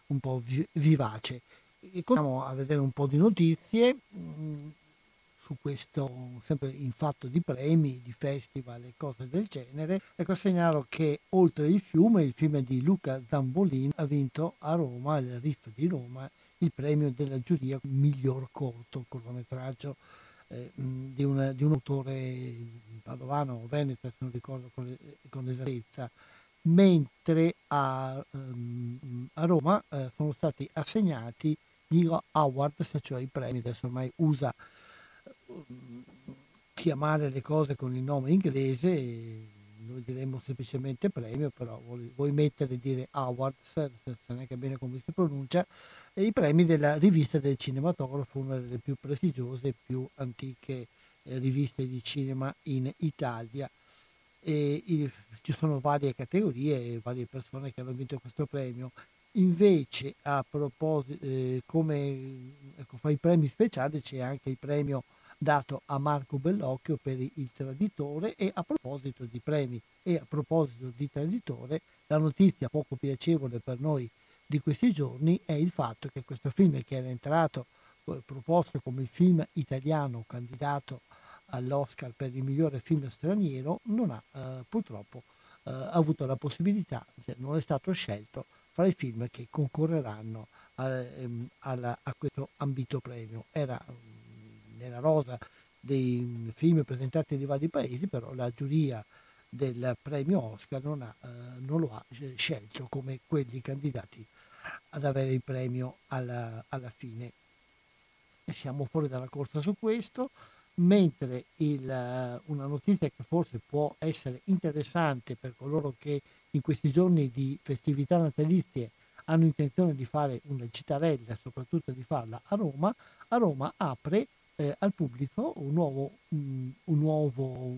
un po vivace. E andiamo a vedere un po' di notizie mm, su questo, sempre in fatto di premi, di festival e cose del genere. Ecco, segnalo che Oltre il fiume, il film di Luca Zambolin, ha vinto a Roma, al RIF di Roma, il premio della giuria miglior corto cortometraggio eh, di, un, di, un, autore padovano o veneto, se non ricordo con, con esattezza, mentre a, um, a Roma eh, sono stati assegnati gli awards, cioè i premi, adesso ormai usa chiamare le cose con il nome inglese, noi diremmo semplicemente premio, però vuoi, mettere e dire awards, non so neanche bene come si pronuncia, e i premi della rivista del cinematografo, una delle più prestigiose e più antiche eh, riviste di cinema in Italia. E, il, ci sono varie categorie e varie persone che hanno vinto questo premio. Invece, a proposito, eh, come ecco, fra i premi speciali c'è anche il premio dato a Marco Bellocchio per Il Traditore e a proposito di premi e a proposito di Traditore, la notizia poco piacevole per noi di questi giorni è il fatto che questo film che era entrato eh, proposto come il film italiano candidato all'Oscar per il migliore film straniero non ha eh, purtroppo eh, avuto la possibilità, cioè non è stato scelto fra i film che concorreranno a, ehm, a, a questo ambito premio. Era nella rosa dei film presentati nei vari paesi, però la giuria del premio Oscar non, ha, eh, non lo ha scelto come quelli candidati ad avere il premio alla, alla fine. E siamo fuori dalla corsa su questo, mentre il, una notizia che forse può essere interessante per coloro che in questi giorni di festività natalizie hanno intenzione di fare una citarella, soprattutto di farla a Roma, a Roma apre eh, al pubblico un nuovo, un nuovo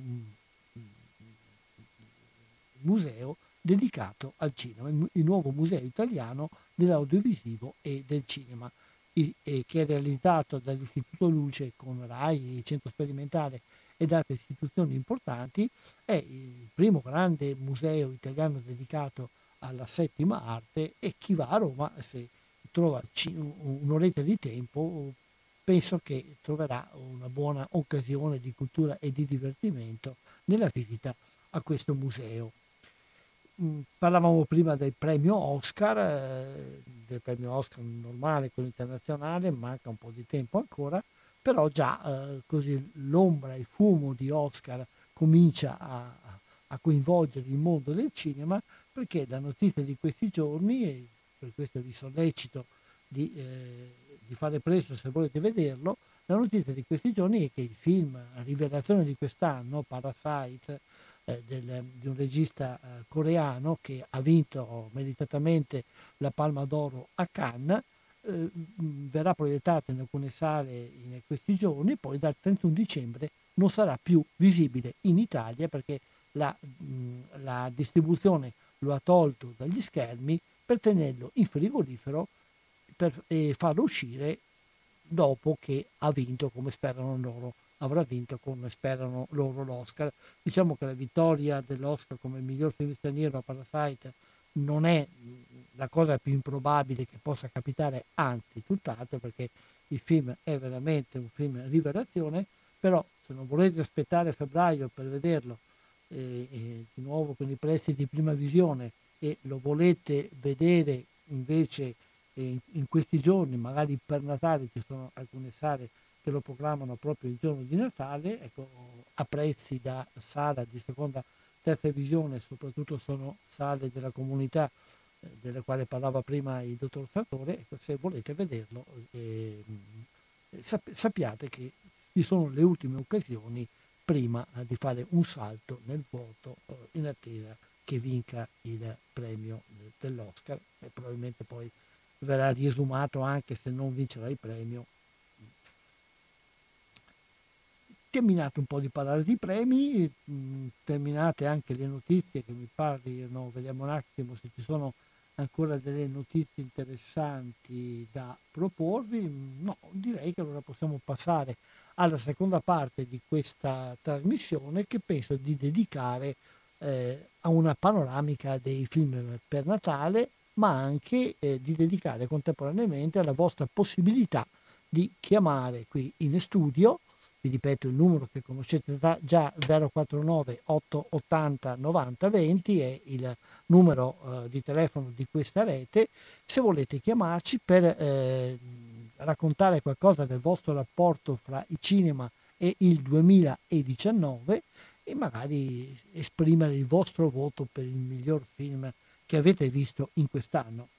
museo dedicato al cinema, il nuovo museo italiano dell'audiovisivo e del cinema, e, che è realizzato dall'Istituto Luce con RAI, Centro Sperimentale ed altre istituzioni importanti, è il primo grande museo italiano dedicato alla settima arte e chi va a Roma, se trova un'oretta di tempo, penso che troverà una buona occasione di cultura e di divertimento nella visita a questo museo. Mm, parlavamo prima del premio Oscar, eh, del premio Oscar normale, quello internazionale, manca un po' di tempo ancora, però già eh, così l'ombra, il fumo di Oscar comincia a, a, coinvolgere il mondo del cinema perché la notizia di questi giorni, e per questo vi sollecito di, eh, di fare presto se volete vederlo, la notizia di questi giorni è che il film rivelazione di quest'anno, Parasite, eh, del, di un regista eh, coreano che ha vinto meritatamente la Palma d'Oro a Cannes, eh, verrà proiettato in alcune sale in questi giorni, poi dal 31 dicembre non sarà più visibile in Italia perché la, mh, la distribuzione lo ha tolto dagli schermi per tenerlo in frigorifero per, e farlo uscire dopo che ha vinto, come sperano loro, avrà vinto come sperano loro l'Oscar. Diciamo che la vittoria dell'Oscar come miglior film straniero a Parasite non è la cosa più improbabile che possa capitare, anzi tutt'altro perché il film è veramente un film rivelazione, però se non volete aspettare febbraio per vederlo eh, eh, di nuovo con i prezzi di prima visione e lo volete vedere invece eh, in questi giorni, magari per Natale ci sono alcune sale che lo programmano proprio il giorno di Natale, ecco, a prezzi da sala di seconda, terza visione, soprattutto sono sale della comunità eh, delle quali parlava prima il dottor Sartore, ecco, se volete vederlo eh, sappiate che ci sono le ultime occasioni prima eh, di fare un salto nel vuoto eh, in attesa che vinca il premio dell'Oscar e probabilmente poi verrà riesumato anche se non vincerà il premio. Terminato un po' di parlare di premi, mh, terminate anche le notizie che mi parli, no, vediamo un attimo se ci sono ancora delle notizie interessanti da proporvi? No, direi che allora possiamo passare alla seconda parte di questa trasmissione che penso di dedicare eh, a una panoramica dei film per Natale, ma anche eh, di dedicare contemporaneamente alla vostra possibilità di chiamare qui in studio. Vi ripeto il numero che conoscete già 049 880 90 20 è il numero eh, di telefono di questa rete. Se volete chiamarci per eh, raccontare qualcosa del vostro rapporto fra il cinema e il 2019 e magari esprimere il vostro voto per il miglior film che avete visto in quest'anno.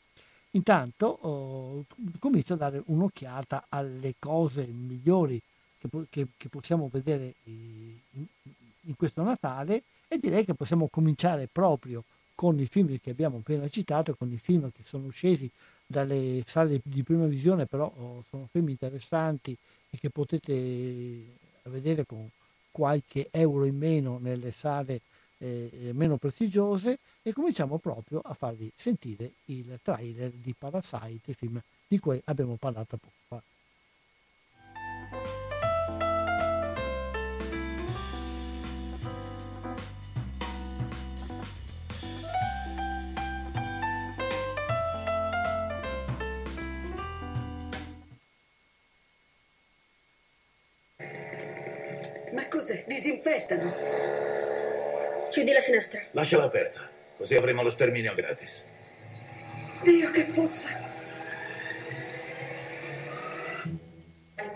Intanto oh, comincio a dare un'occhiata alle cose migliori che, che, che possiamo vedere in, in questo Natale e direi che possiamo cominciare proprio con i film che abbiamo appena citato, con i film che sono scesi dalle sale di prima visione, però oh, sono film interessanti e che potete vedere con qualche euro in meno nelle sale eh, meno prestigiose e cominciamo proprio a farvi sentire il trailer di Parasite, film di cui abbiamo parlato poco fa. cos'è? Disinfestano. Chiudi la finestra. Lasciala aperta, così avremo lo sterminio gratis. Dio, che puzza!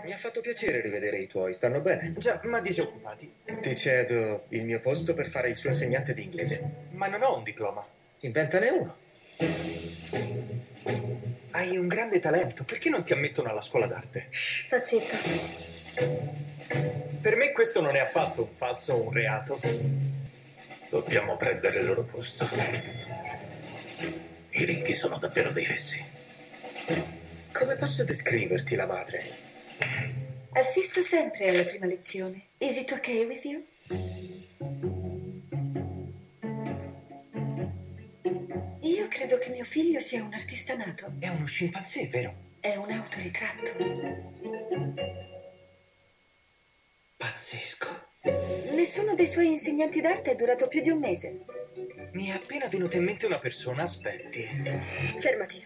Mi ha fatto piacere rivedere i tuoi, stanno bene? Già, ma disoccupati. Ti cedo il mio posto per fare il suo insegnante di inglese. Ma non ho un diploma. Inventane uno. Hai un grande talento, perché non ti ammettono alla scuola d'arte? Sta zitta. Per me questo non è affatto un falso o un reato. Dobbiamo prendere il loro posto. I ricchi sono davvero dei fessi. Come posso descriverti la madre? Assisto sempre alla prima lezione. Is it okay with you? Io credo che mio figlio sia un artista nato. È uno scimpanzé, vero? È un autoritratto. Pazzesco. Nessuno dei suoi insegnanti d'arte è durato più di un mese. Mi è appena venuta in mente una persona, aspetti. Fermati.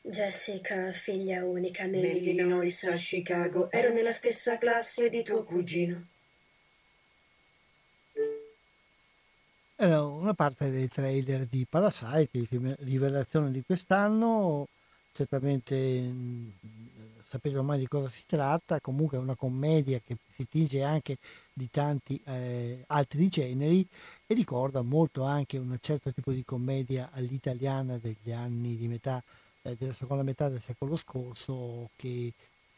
Jessica, figlia unica nell'Illinois a Chicago, ero nella stessa classe di tuo cugino. Era una parte dei trailer di Parasite, il film rivelazione di quest'anno, certamente sapete ormai di cosa si tratta, comunque è una commedia che si tinge anche di tanti eh, altri generi e ricorda molto anche un certo tipo di commedia all'italiana degli anni di metà, eh, della seconda metà del secolo scorso che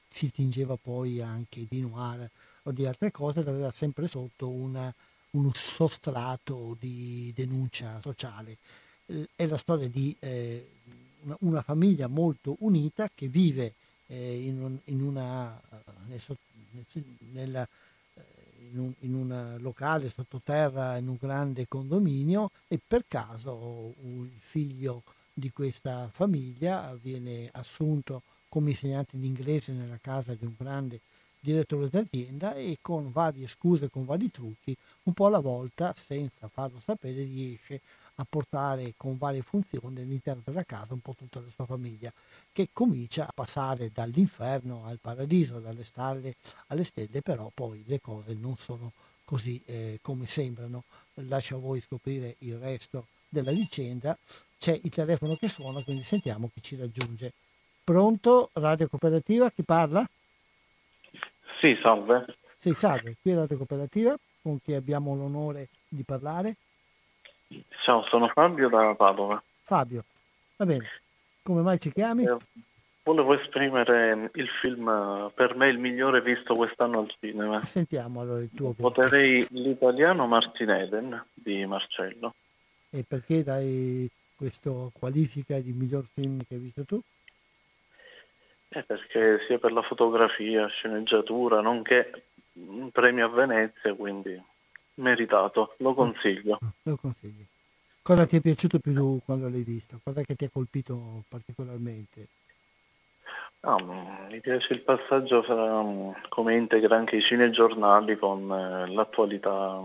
si tingeva poi anche di noir o di altre cose, aveva sempre sotto una, un sostrato di denuncia sociale. È la storia di eh, una famiglia molto unita che vive eh, in, un, in, una, eh, nella, eh, in, un, in un locale sottoterra, in un grande condominio e per caso il figlio di questa famiglia viene assunto come insegnante di inglese nella casa di un grande direttore d'azienda e con varie scuse, con vari trucchi, un po' alla volta, senza farlo sapere, riesce a portare con varie funzioni all'interno della casa un po' tutta la sua famiglia, che comincia a passare dall'inferno al paradiso, dalle stalle alle stelle, però poi le cose non sono così eh, come sembrano. Lascio a voi scoprire il resto della vicenda. C'è il telefono che suona, quindi sentiamo chi ci raggiunge. Pronto? Radio Cooperativa, chi parla? Sì, salve. Sì, salve, qui è Radio Cooperativa, con chi abbiamo l'onore di parlare. Ciao, sono Fabio da Padova. Fabio, va bene. Come mai ci chiami? Eh, volevo esprimere il film per me il migliore visto quest'anno al cinema. Sentiamo allora il tuo Voterei l'italiano Martin Eden di Marcello. E perché dai questa qualifica di miglior film che hai visto tu? Eh, perché sia per la fotografia, sceneggiatura, nonché un premio a Venezia, quindi meritato, lo consiglio. Lo consiglio. Cosa ti è piaciuto più quando l'hai visto? Cosa che ti ha colpito particolarmente? No, mi piace il passaggio fra come integra anche i cinegiornali con eh, l'attualità,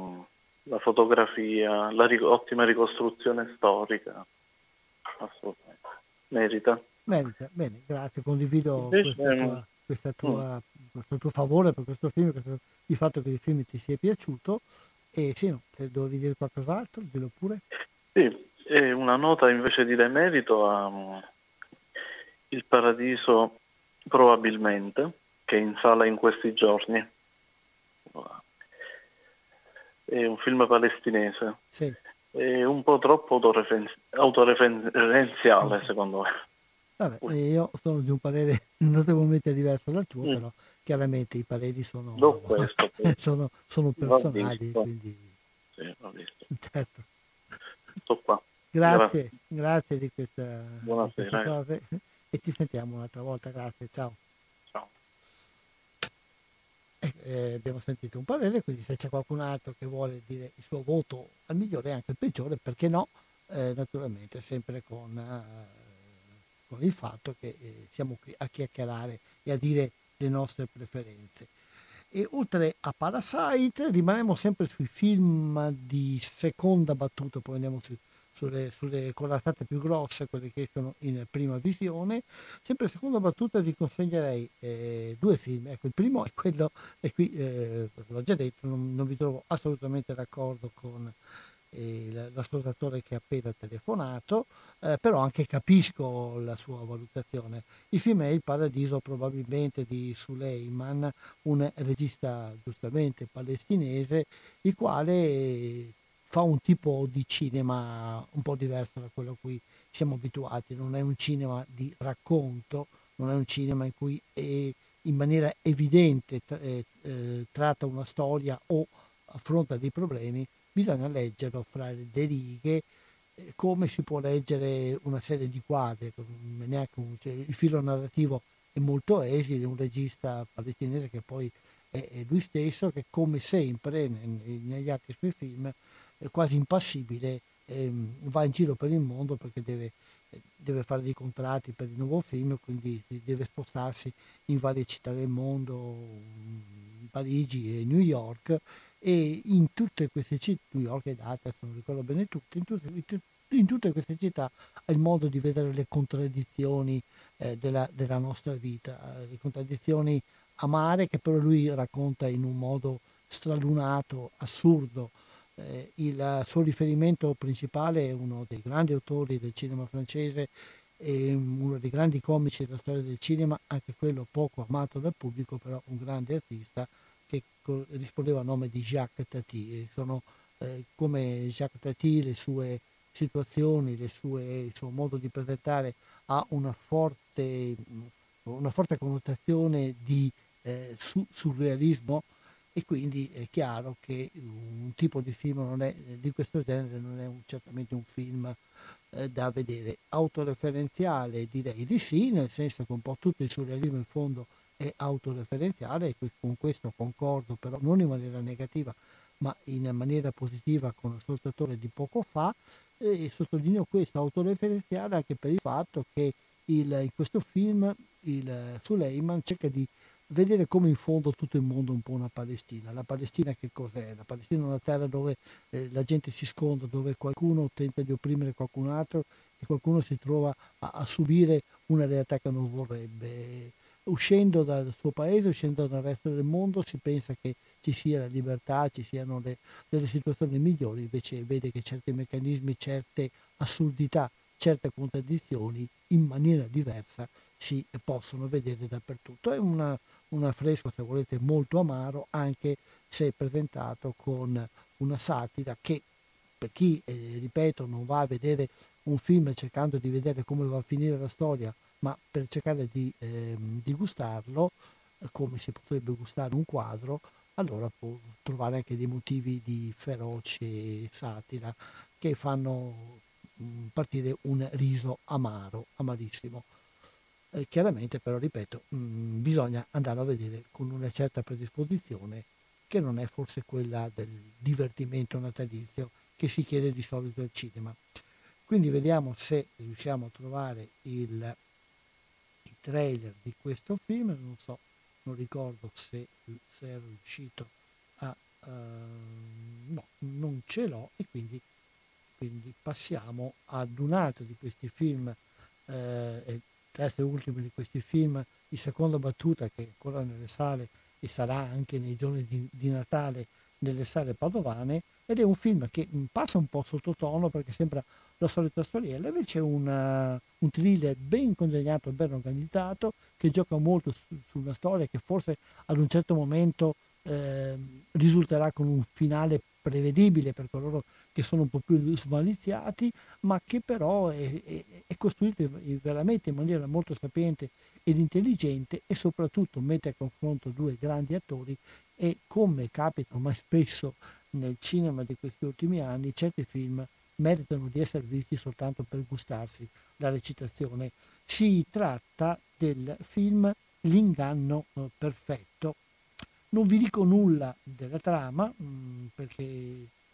la fotografia, la ric- ottima ricostruzione storica. Assolutamente. Merita. Merita, bene, grazie, condivido Invece, questa tua, questa tua, questo tuo favore per questo film, questo, il fatto che il film ti sia piaciuto. E sì, no, se dovevi dire qualcos'altro, dillo pure. Sì, e una nota invece di demerito a um, Il Paradiso probabilmente, che è in sala in questi giorni. È un film palestinese. Sì. È un po' troppo autorefen- autoreferenziale, secondo me. Vabbè, io sono di un parere notevolmente diverso dal tuo, mm. però chiaramente i pareri sono, questo, sono, sono personali. Quindi... Sì. Certo. Grazie, grazie, di questa, Buonasera. di cose e ci sentiamo un'altra volta, grazie, ciao. Ciao. Eh, eh, abbiamo sentito un parere, quindi se c'è qualcun altro che vuole dire il suo voto al migliore e anche al peggiore, perché no? Eh, naturalmente sempre con, eh, con, il fatto che eh, siamo qui a chiacchierare e a dire le nostre preferenze. E oltre a Parasite rimaniamo sempre sui film di seconda battuta, poi andiamo su, sulle, sulle corazzate più grosse, quelle che sono in prima visione. Sempre seconda battuta vi consegnerei eh, due film. Ecco, il primo è quello, e qui eh, l'ho già detto, non, non, vi trovo assolutamente d'accordo con l'ascoltatore che ha appena telefonato, eh, però anche capisco la sua valutazione. Il film è Il Paradiso probabilmente di Suleiman, un regista giustamente palestinese, il quale fa un tipo di cinema un po' diverso da quello a cui siamo abituati, non è un cinema di racconto, non è un cinema in cui in maniera evidente eh, eh, tratta una storia o affronta dei problemi, bisogna leggerlo fra le righe eh, come si può leggere una serie di quadri, un, cioè, il filo narrativo è molto esile, un regista palestinese che poi è, è lui stesso, che come sempre negli altri suoi film quasi impassibile, ehm, va in giro per il mondo perché deve, deve, fare dei contratti per il nuovo film, quindi deve spostarsi in varie città del mondo, Parigi e New York, e in tutte queste città, New York data, se non ricordo bene tutte, in tutte, in tutte queste città ha il modo di vedere le contraddizioni eh, della, della, nostra vita, le contraddizioni amare che però lui racconta in un modo stralunato, assurdo, eh, il suo riferimento principale è uno dei grandi autori del cinema francese e uno dei grandi comici della storia del cinema, anche quello poco amato dal pubblico, però un grande artista rispondeva al nome di Jacques Tati. Sono eh, come Jacques Tati le sue situazioni, sue, il suo modo di presentare ha una forte, una forte connotazione di eh, su, surrealismo e quindi è chiaro che un tipo di film è, di questo genere non è un, certamente un film eh, da vedere autoreferenziale direi di sì nel senso che un po' tutto il surrealismo in fondo è autoreferenziale e con questo concordo però non in maniera negativa ma in maniera positiva con l'ascoltatore di poco fa e sottolineo questo autoreferenziale anche per il fatto che il, in questo film il Suleiman cerca di vedere come in fondo tutto il mondo è un po' una Palestina. La Palestina che cos'è? La Palestina è una terra dove eh, la gente si sconda, dove qualcuno tenta di opprimere qualcun altro e qualcuno si trova a, a subire una realtà che non vorrebbe. Uscendo dal suo paese, uscendo dal resto del mondo, si pensa che ci sia la libertà, ci siano le, delle situazioni migliori, invece vede che certi meccanismi, certe assurdità, certe contraddizioni in maniera diversa si possono vedere dappertutto. È un affresco, se volete, molto amaro, anche se presentato con una satira che per chi, eh, ripeto, non va a vedere un film cercando di vedere come va a finire la storia, ma per cercare di, eh, di gustarlo, come si potrebbe gustare un quadro, allora può trovare anche dei motivi di feroce satira che fanno mh, partire un riso amaro, amarissimo. Eh, chiaramente però, ripeto, mh, mm, bisogna andare a vedere con una certa predisposizione che non è forse quella del divertimento natalizio che si chiede di solito al cinema. Quindi vediamo se riusciamo a trovare il, il trailer di questo film, non so, non ricordo se, se è riuscito a... Uh, no, non ce l'ho e quindi, quindi, passiamo ad un altro di questi film, eh, terzo e ultimo di questi film di seconda battuta che è ancora nelle sale e sarà anche nei giorni di, di Natale nelle sale padovane ed è un film che passa un po' sottotono perché sembra la solita storiella, invece è un thriller ben congegnato, ben organizzato, che gioca molto su, su una storia che forse ad un certo momento eh, risulterà con un finale prevedibile per coloro che sono un po' più smaliziati, ma che però è, è, è costruito veramente in maniera molto sapiente ed intelligente e soprattutto mette a confronto due grandi attori e come capita ormai spesso nel cinema di questi ultimi anni, certi film meritano di essere visti soltanto per gustarsi la recitazione. Si tratta del film L'inganno eh, perfetto. Non vi dico nulla della trama mm, perché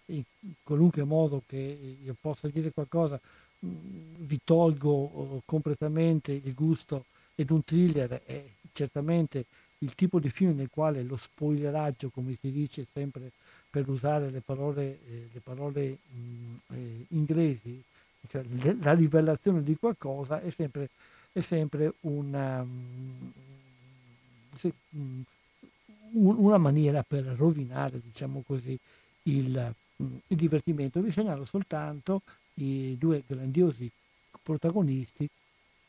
in qualunque modo che io possa dire qualcosa mm, vi tolgo uh, completamente il gusto ed un thriller è certamente il tipo di film nel quale lo spoileraggio, come si dice sempre per usare le parole, eh, le parole mh, eh, inglesi, cioè le, la rivelazione di qualcosa è sempre, è sempre una, mh, se, mh, una maniera per rovinare, diciamo così, il, il divertimento. Vi segnalo soltanto i due grandiosi protagonisti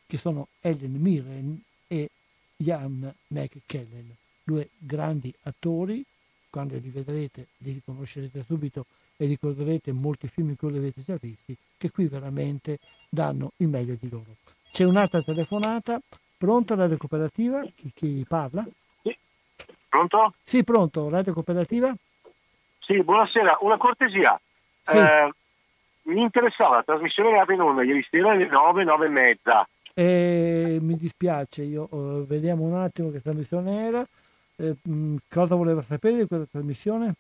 che sono Ellen Mirren e Ian McKellen, due grandi attori quando li vedrete li riconoscerete subito e ricorderete molti film che li avete già visti, che qui veramente danno il meglio di loro. C'è un'altra telefonata, pronta Radio Cooperativa? Chi, chi parla? Sì. Pronto? Sì, pronto, Radio Cooperativa? Sì, buonasera, una cortesia. Sì. Eh, mi interessava la trasmissione che era in onda ieri sera alle 9, 9 e mezza. Eh, mi dispiace, io, uh, vediamo un attimo che trasmissione era. Eh, mm, cosa voleva sapere di quella trasmissione?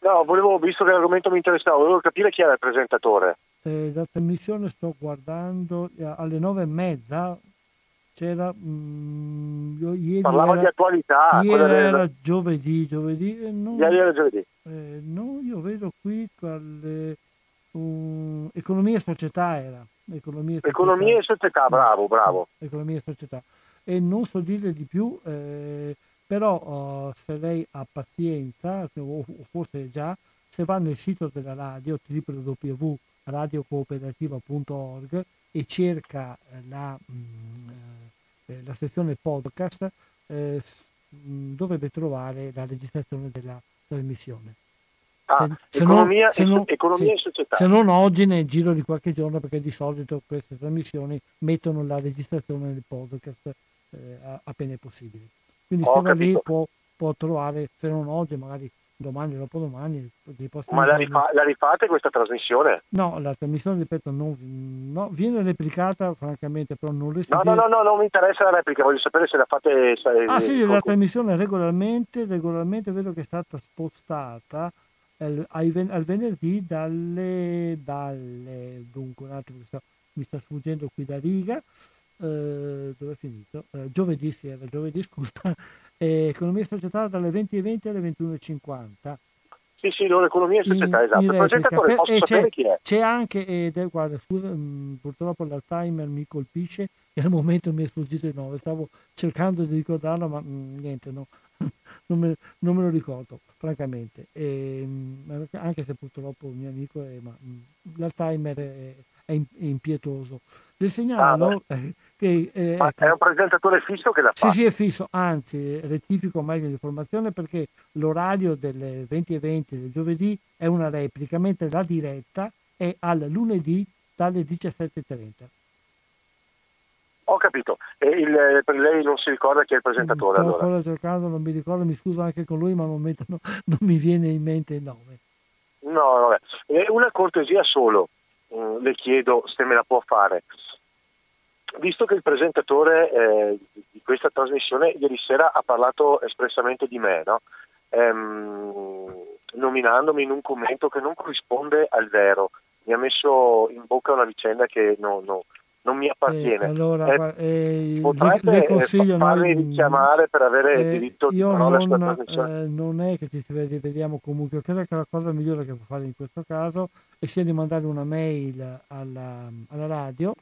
No, volevo, visto che l'argomento mi interessava, volevo capire chi era il presentatore. Eh, la trasmissione sto guardando eh, alle nove e mezza. C'era mh, mm, ieri Parlava era, di attualità. Ieri era del... giovedì, giovedì. Eh, no, ieri era giovedì. Eh, no, io vedo qui quale, um, economia e società era. Economia e società, economia e società bravo, bravo. Economia e società e non so dire di più, eh, però uh, se lei ha pazienza, o forse già, se va nel sito della radio www.radiocooperativa.org e cerca eh, la, mh, mm, eh, la sezione podcast, eh, mm, dovrebbe trovare la registrazione della trasmissione. Ah, se, economia, se, non, economia sì, e società. Se non oggi nel giro di qualche giorno, perché di solito queste trasmissioni mettono la registrazione nel podcast eh, appena è possibile. Quindi Ho se va lì può, può, trovare, se non oggi, magari domani o dopodomani. Ma la, rifa- la, rifate questa trasmissione? No, la trasmissione, ripeto, non, no, viene replicata francamente, però non riesco no, no, no, no, non mi interessa la replica, voglio sapere se la fate... Se, ah sì, la trasmissione regolarmente, regolarmente vedo che è stata spostata al, al venerdì dalle, dalle, dunque un attimo mi sta, mi sta sfuggendo qui da riga, eh, dove è finito? Eh, giovedì sì, era giovedì, scusa, eh, economia e società dalle 20.20 alle 21.50. Sì, sì, loro economia e società, in, esatto. In replica, per, posso sapere c'è, chi è? C'è anche, ed, guarda, scusa, mh, mm, purtroppo l'Alzheimer mi colpisce e al momento mi è sfuggito il nome, stavo cercando di ricordarlo, ma mh, mm, niente, no, non, me, non, me, lo ricordo, francamente. E, mh, anche se purtroppo un mio amico è, ma l'Alzheimer è, è, impietoso. Le segnalo ah, eh, che... Eh, ecco, è un presentatore fisso che la fa? Sì, sì, è fisso, anzi rettifico meglio l'informazione perché l'orario delle 20 e 20 del giovedì è una replica, mentre la diretta è al lunedì dalle 17.30. Ho capito. E il, per lei non si ricorda chi è il presentatore? Sto allora. ancora cercando, non mi ricordo, mi scuso anche con lui, ma al momento no, non mi viene in mente il nome. No, vabbè. Una cortesia solo, mm, le chiedo se me la può fare visto che il presentatore eh, di questa trasmissione ieri sera ha parlato espressamente di me, no? ehm, nominandomi in un commento che non corrisponde al vero. Mi ha messo in bocca una vicenda che no, no, non mi appartiene. Eh, allora, eh, eh, potrete le consiglio, farmi noi- richiamare per avere Eh, diritto di parola sulla non, trasmissione? eh, non è che ci vediamo comunque, credo che la cosa migliore che può fare in questo caso è sia di mandare una mail alla, alla radio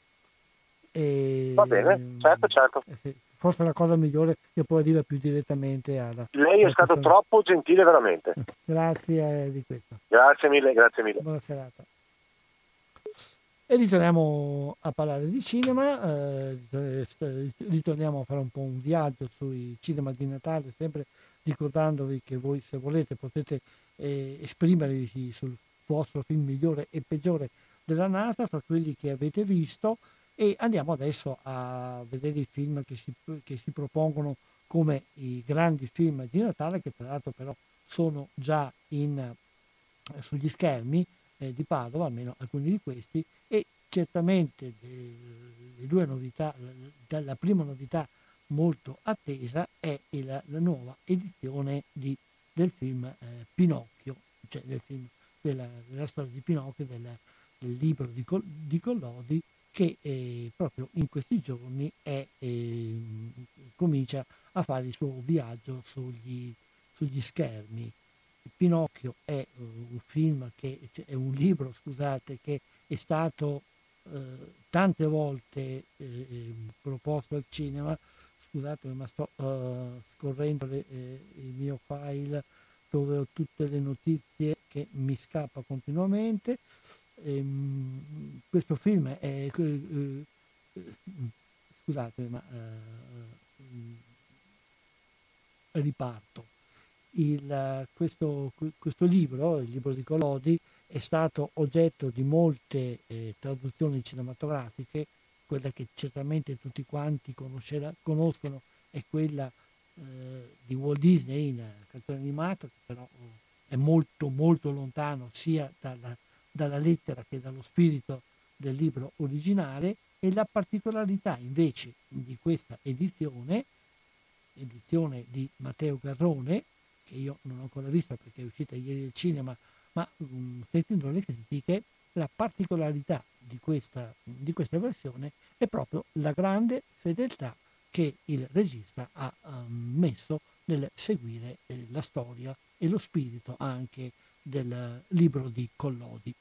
e Va bene, certo, certo. eh sì, forse la cosa migliore che poi arriva più direttamente alla Lei è stato persona. troppo gentile veramente. Grazie eh, di questo. Grazie mille, grazie mille. Buona serata. E ritorniamo a parlare di cinema, eh, ritorniamo a fare un po' un viaggio sui cinema di Natale, sempre ricordandovi che voi se volete potete eh, esprimervi sul vostro film migliore e peggiore dell'annata, fra quelli che avete visto e andiamo adesso a vedere i film che si, che si propongono come i grandi film di Natale, che tra l'altro però sono già in, eh, sugli schermi eh, di Padova, almeno alcuni di questi, e certamente eh, le due novità, la, prima novità molto attesa è il- la nuova edizione di- del film eh, Pinocchio, cioè del film della, della storia di Pinocchio, del, del libro di, Col- di Collodi, che eh, proprio in questi giorni è, eh, comincia a fare il suo viaggio sugli, sugli schermi. Pinocchio è eh, un film che cioè, è un libro, scusate, che è stato eh, tante volte eh, proposto al cinema. Scusate, ma sto eh, scorrendo le- eh, il mio file dove ho tutte le notizie che mi scappa continuamente. Ehm, questo film è eh, eh, scusate, ma eh, riparto. Il, questo, questo libro, il libro di Collodi, è stato oggetto di molte eh, traduzioni cinematografiche, quella che certamente tutti quanti conoscono è quella eh, di Walt Disney in eh, cartone animato, che però eh, è molto molto lontano sia dalla, dalla lettera che dallo spirito del libro originale e la particolarità invece di questa edizione, edizione di Matteo Garrone, che io non ho ancora visto perché è uscita ieri al cinema, ma mm, sentendo le critiche, la particolarità di questa, di questa versione è proprio la grande fedeltà che il regista ha ehm, messo nel seguire eh, la storia e lo spirito anche del libro di Collodi.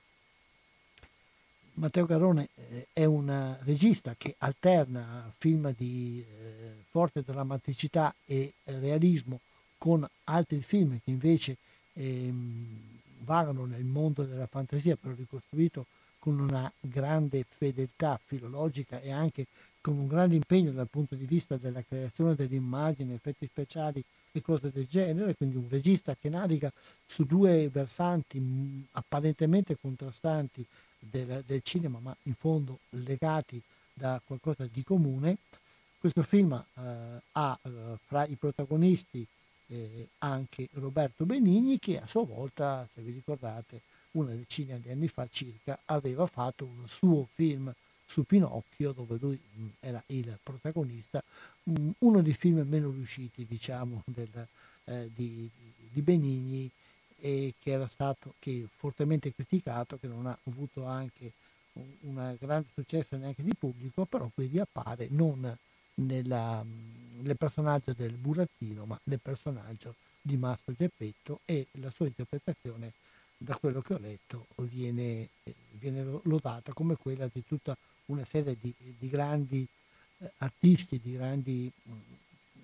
Matteo Garrone eh, è un regista che alterna film di eh, forte drammaticità e realismo con altri film che invece ehm, vagano nel mondo della fantasia, però ricostruito con una grande fedeltà filologica e anche con un grande impegno dal punto di vista della creazione delle immagini, effetti speciali e cose del genere, quindi un regista che naviga su due versanti mh, apparentemente contrastanti del, del cinema, ma in fondo legati da qualcosa di comune. Questo film eh, ha eh, fra i protagonisti eh, anche Roberto Benigni che a sua volta, se vi ricordate, una decina di anni fa circa aveva fatto un suo film su Pinocchio dove lui mh, era il protagonista, uno dei film meno riusciti diciamo del, eh, di, di Benigni e che era stato che fortemente criticato, che non ha avuto anche un, grande successo neanche di pubblico, però qui riappare non nella, nel personaggio del burattino, ma nel personaggio di Mastro Geppetto e la sua interpretazione, da quello che ho letto, viene, viene lodata come quella di tutta una serie di, di grandi artisti, di grandi mh,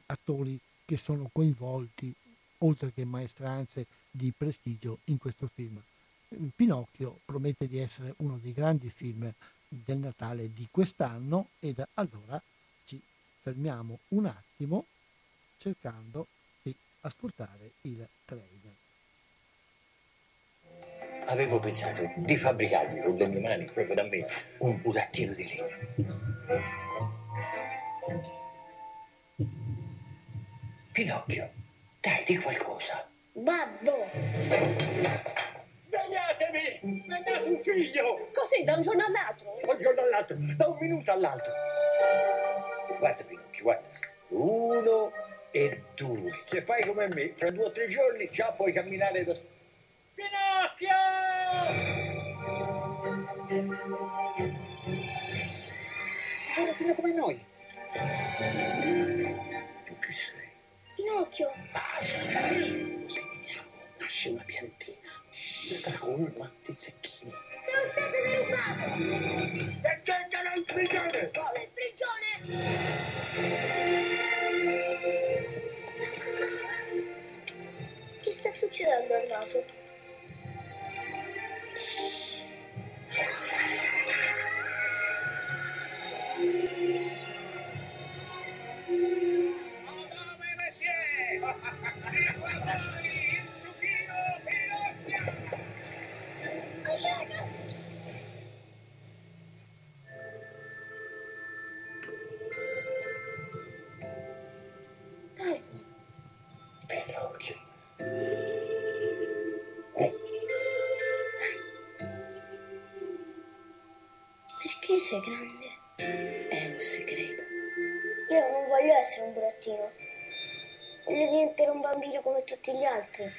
attori che sono coinvolti, oltre che maestranze di prestigio, in questo film. Pinocchio promette di essere uno dei grandi film del Natale di quest'anno ed allora ci fermiamo un attimo cercando di ascoltare il trailer. Avevo pensato di fabbricarmi con le mie mani, proprio da me, un burattino di legno. Pinocchio, dai, di qualcosa. Babbo! Svegliatevi! Mi è nato un figlio! Così, da un giorno all'altro? Da un giorno all'altro, da un minuto all'altro. Guarda, Pinocchio, guarda. Uno e due. Se fai come me, fra due o tre giorni già puoi camminare da solo. Buonafino come noi. Pinocchio. Basta, così veniamo. Nasce una piantina. Stracolma di zecchini. Sono stato derubato. E gettalo in prigione. Come in prigione? Che sta succedendo al naso? Voglio diventare un bambino come tutti gli altri.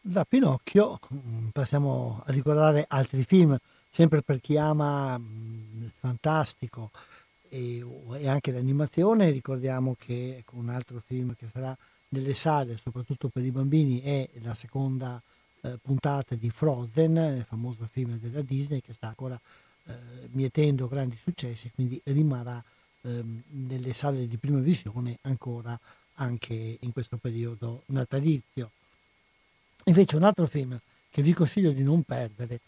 Da Pinocchio mm, passiamo a ricordare altri film, sempre per chi ama mm, il fantastico e, e anche l'animazione. Ricordiamo che ecco, un altro film che sarà nelle sale, soprattutto per i bambini, è la seconda eh, puntata di Frozen, il famoso film della Disney che sta ancora eh, mietendo grandi successi, quindi rimarrà ehm, nelle sale di prima visione ancora anche in questo periodo natalizio. Invece un altro film che vi consiglio di non perdere,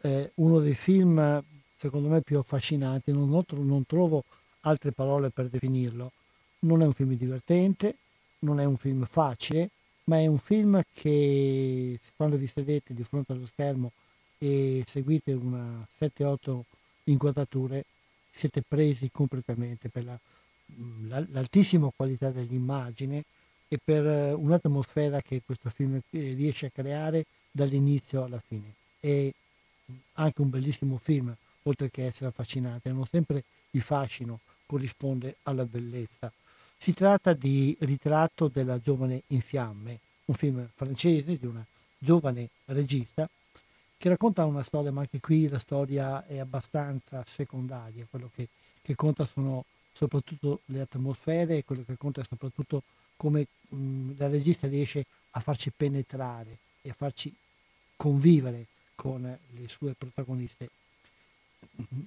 eh, uno dei film secondo me più affascinanti, non, non trovo altre parole per definirlo, non è un film divertente, non è un film facile, ma è un film che quando vi sedete di fronte allo schermo e seguite una 7-8 inquadrature siete presi completamente per la- la- l'altissima qualità dell'immagine e per eh, un'atmosfera che questo film eh, riesce a creare dall'inizio alla fine. È anche un bellissimo film, oltre che essere affascinante, non sempre il fascino corrisponde alla bellezza. Si tratta di Ritratto della giovane in fiamme, un film francese di una giovane regista che racconta una storia, ma anche qui la storia è abbastanza secondaria, quello che, che conta sono soprattutto le atmosfere e quello che conta è soprattutto come mh, la regista riesce a farci penetrare e a farci convivere con le sue protagoniste.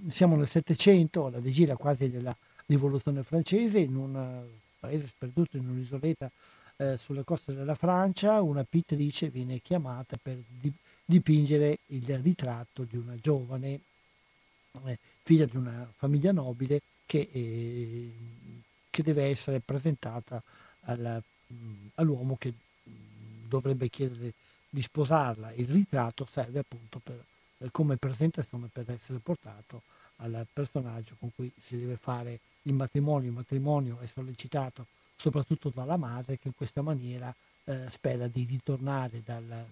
Siamo nel Settecento, alla vigilia quasi della rivoluzione francese, in un paese sperduto in un'isoletta eh, sulle coste della Francia, una pittrice viene chiamata per di- dipingere il ritratto di una giovane eh, figlia di una famiglia nobile che, eh, che deve essere presentata alla- mh, all'uomo che mh, dovrebbe chiedere di sposarla. Il ritratto serve appunto per, eh, come presentazione per essere portato al personaggio con cui si deve fare il matrimonio. Il matrimonio è sollecitato soprattutto dalla madre che in questa maniera eh, spera di ritornare dalla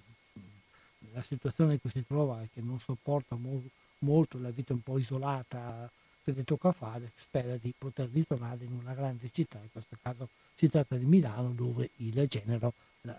la situazione in cui si trova e che non sopporta mo- molto la vita un po' isolata che le tocca fare, spera di poter ritornare in una grande città, in questo caso si tratta di Milano dove il genero la,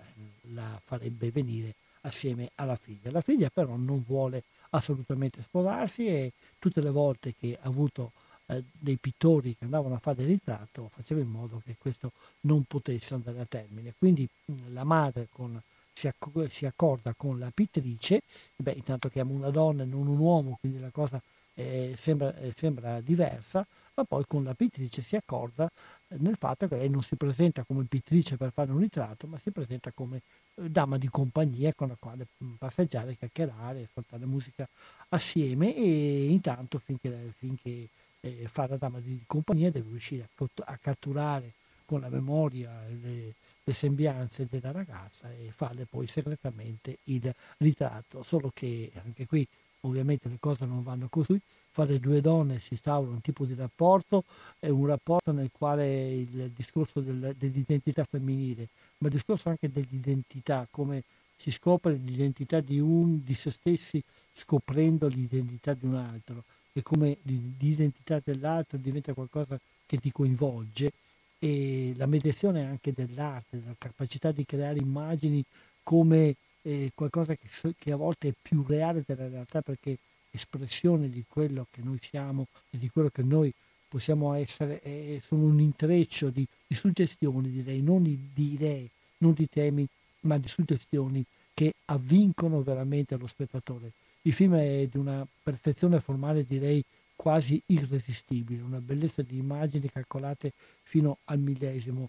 la farebbe venire assieme alla figlia. La figlia però non vuole assolutamente sposarsi e tutte le volte che ha avuto eh, dei pittori che andavano a fare il ritratto faceva in modo che questo non potesse andare a termine. Quindi mh, la madre con, si, acc- si, accorda con la pittrice, beh, intanto chiama una donna e non un uomo, quindi la cosa eh, sembra, eh, sembra, diversa, ma poi con la pittrice si accorda eh, nel fatto che lei non si presenta come pittrice per fare un ritratto, ma si presenta come eh, dama di compagnia con la quale mh, passeggiare, chiacchierare, ascoltare musica assieme e intanto finché, finché eh, fa la dama di compagnia deve riuscire a catturare con la memoria le, le sembianze della ragazza e farle poi segretamente il ritratto, solo che anche qui ovviamente le cose non vanno così, fra le due donne si instaura un tipo di rapporto, è un rapporto nel quale il discorso del, dell'identità femminile, ma il discorso anche dell'identità come si scopre l'identità di un di se stessi scoprendo l'identità di un altro e come l'identità dell'altro diventa qualcosa che ti coinvolge e la mediazione anche dell'arte, della capacità di creare immagini come eh, qualcosa che, che, a volte è più reale della realtà perché espressione di quello che noi siamo e di quello che noi possiamo essere, eh, sono un intreccio di, di suggestioni, direi, non di, di idee, non di temi, ma di suggestioni che avvincono veramente lo spettatore. Il film è di una perfezione formale, direi, quasi irresistibile, una bellezza di immagini calcolate fino al millesimo,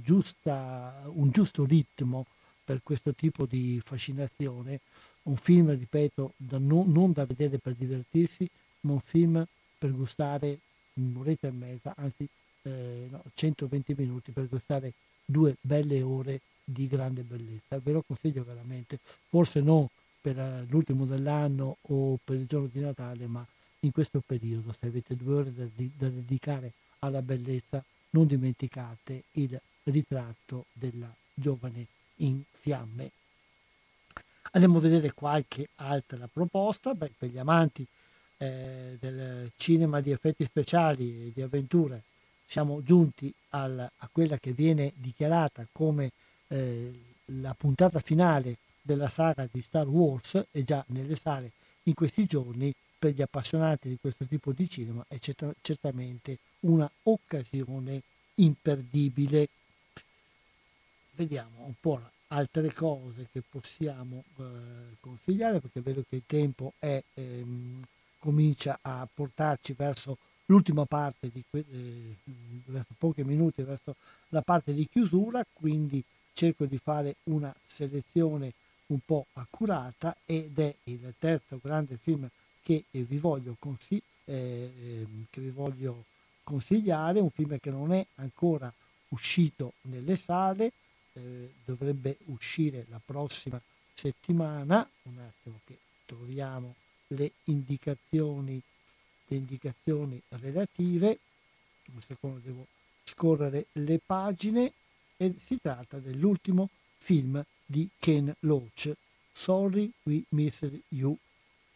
giusta, un giusto ritmo per questo tipo di fascinazione, un film, ripeto, da non, non, da vedere per divertirsi, ma un film per gustare un'oretta e mezza, anzi eh, no, 120 minuti per gustare due belle ore di grande bellezza. Ve lo consiglio veramente, forse non per eh, l'ultimo dell'anno o per il giorno di Natale, ma in questo periodo, se avete due ore da, da dedicare alla bellezza, non dimenticate il ritratto della giovane in fiamme. Andiamo a vedere qualche altra proposta, Beh, per gli amanti eh, del cinema di effetti speciali e di avventure siamo giunti al, a quella che viene dichiarata come eh, la puntata finale della saga di Star Wars e già nelle sale in questi giorni per gli appassionati di questo tipo di cinema è cert- certamente una occasione imperdibile. Vediamo un po' altre cose che possiamo eh, consigliare perché vedo che il tempo è, ehm, comincia a portarci verso l'ultima parte di que- eh, verso pochi minuti verso la parte di chiusura quindi cerco di fare una selezione un po' accurata ed è il terzo grande film che vi voglio, consigli- eh, ehm, che vi voglio consigliare, un film che non è ancora uscito nelle sale, eh, dovrebbe uscire la prossima settimana, un attimo che troviamo le indicazioni, le indicazioni relative, un secondo devo scorrere le pagine e si tratta dell'ultimo film di Ken Loach, Sorry We Missed You.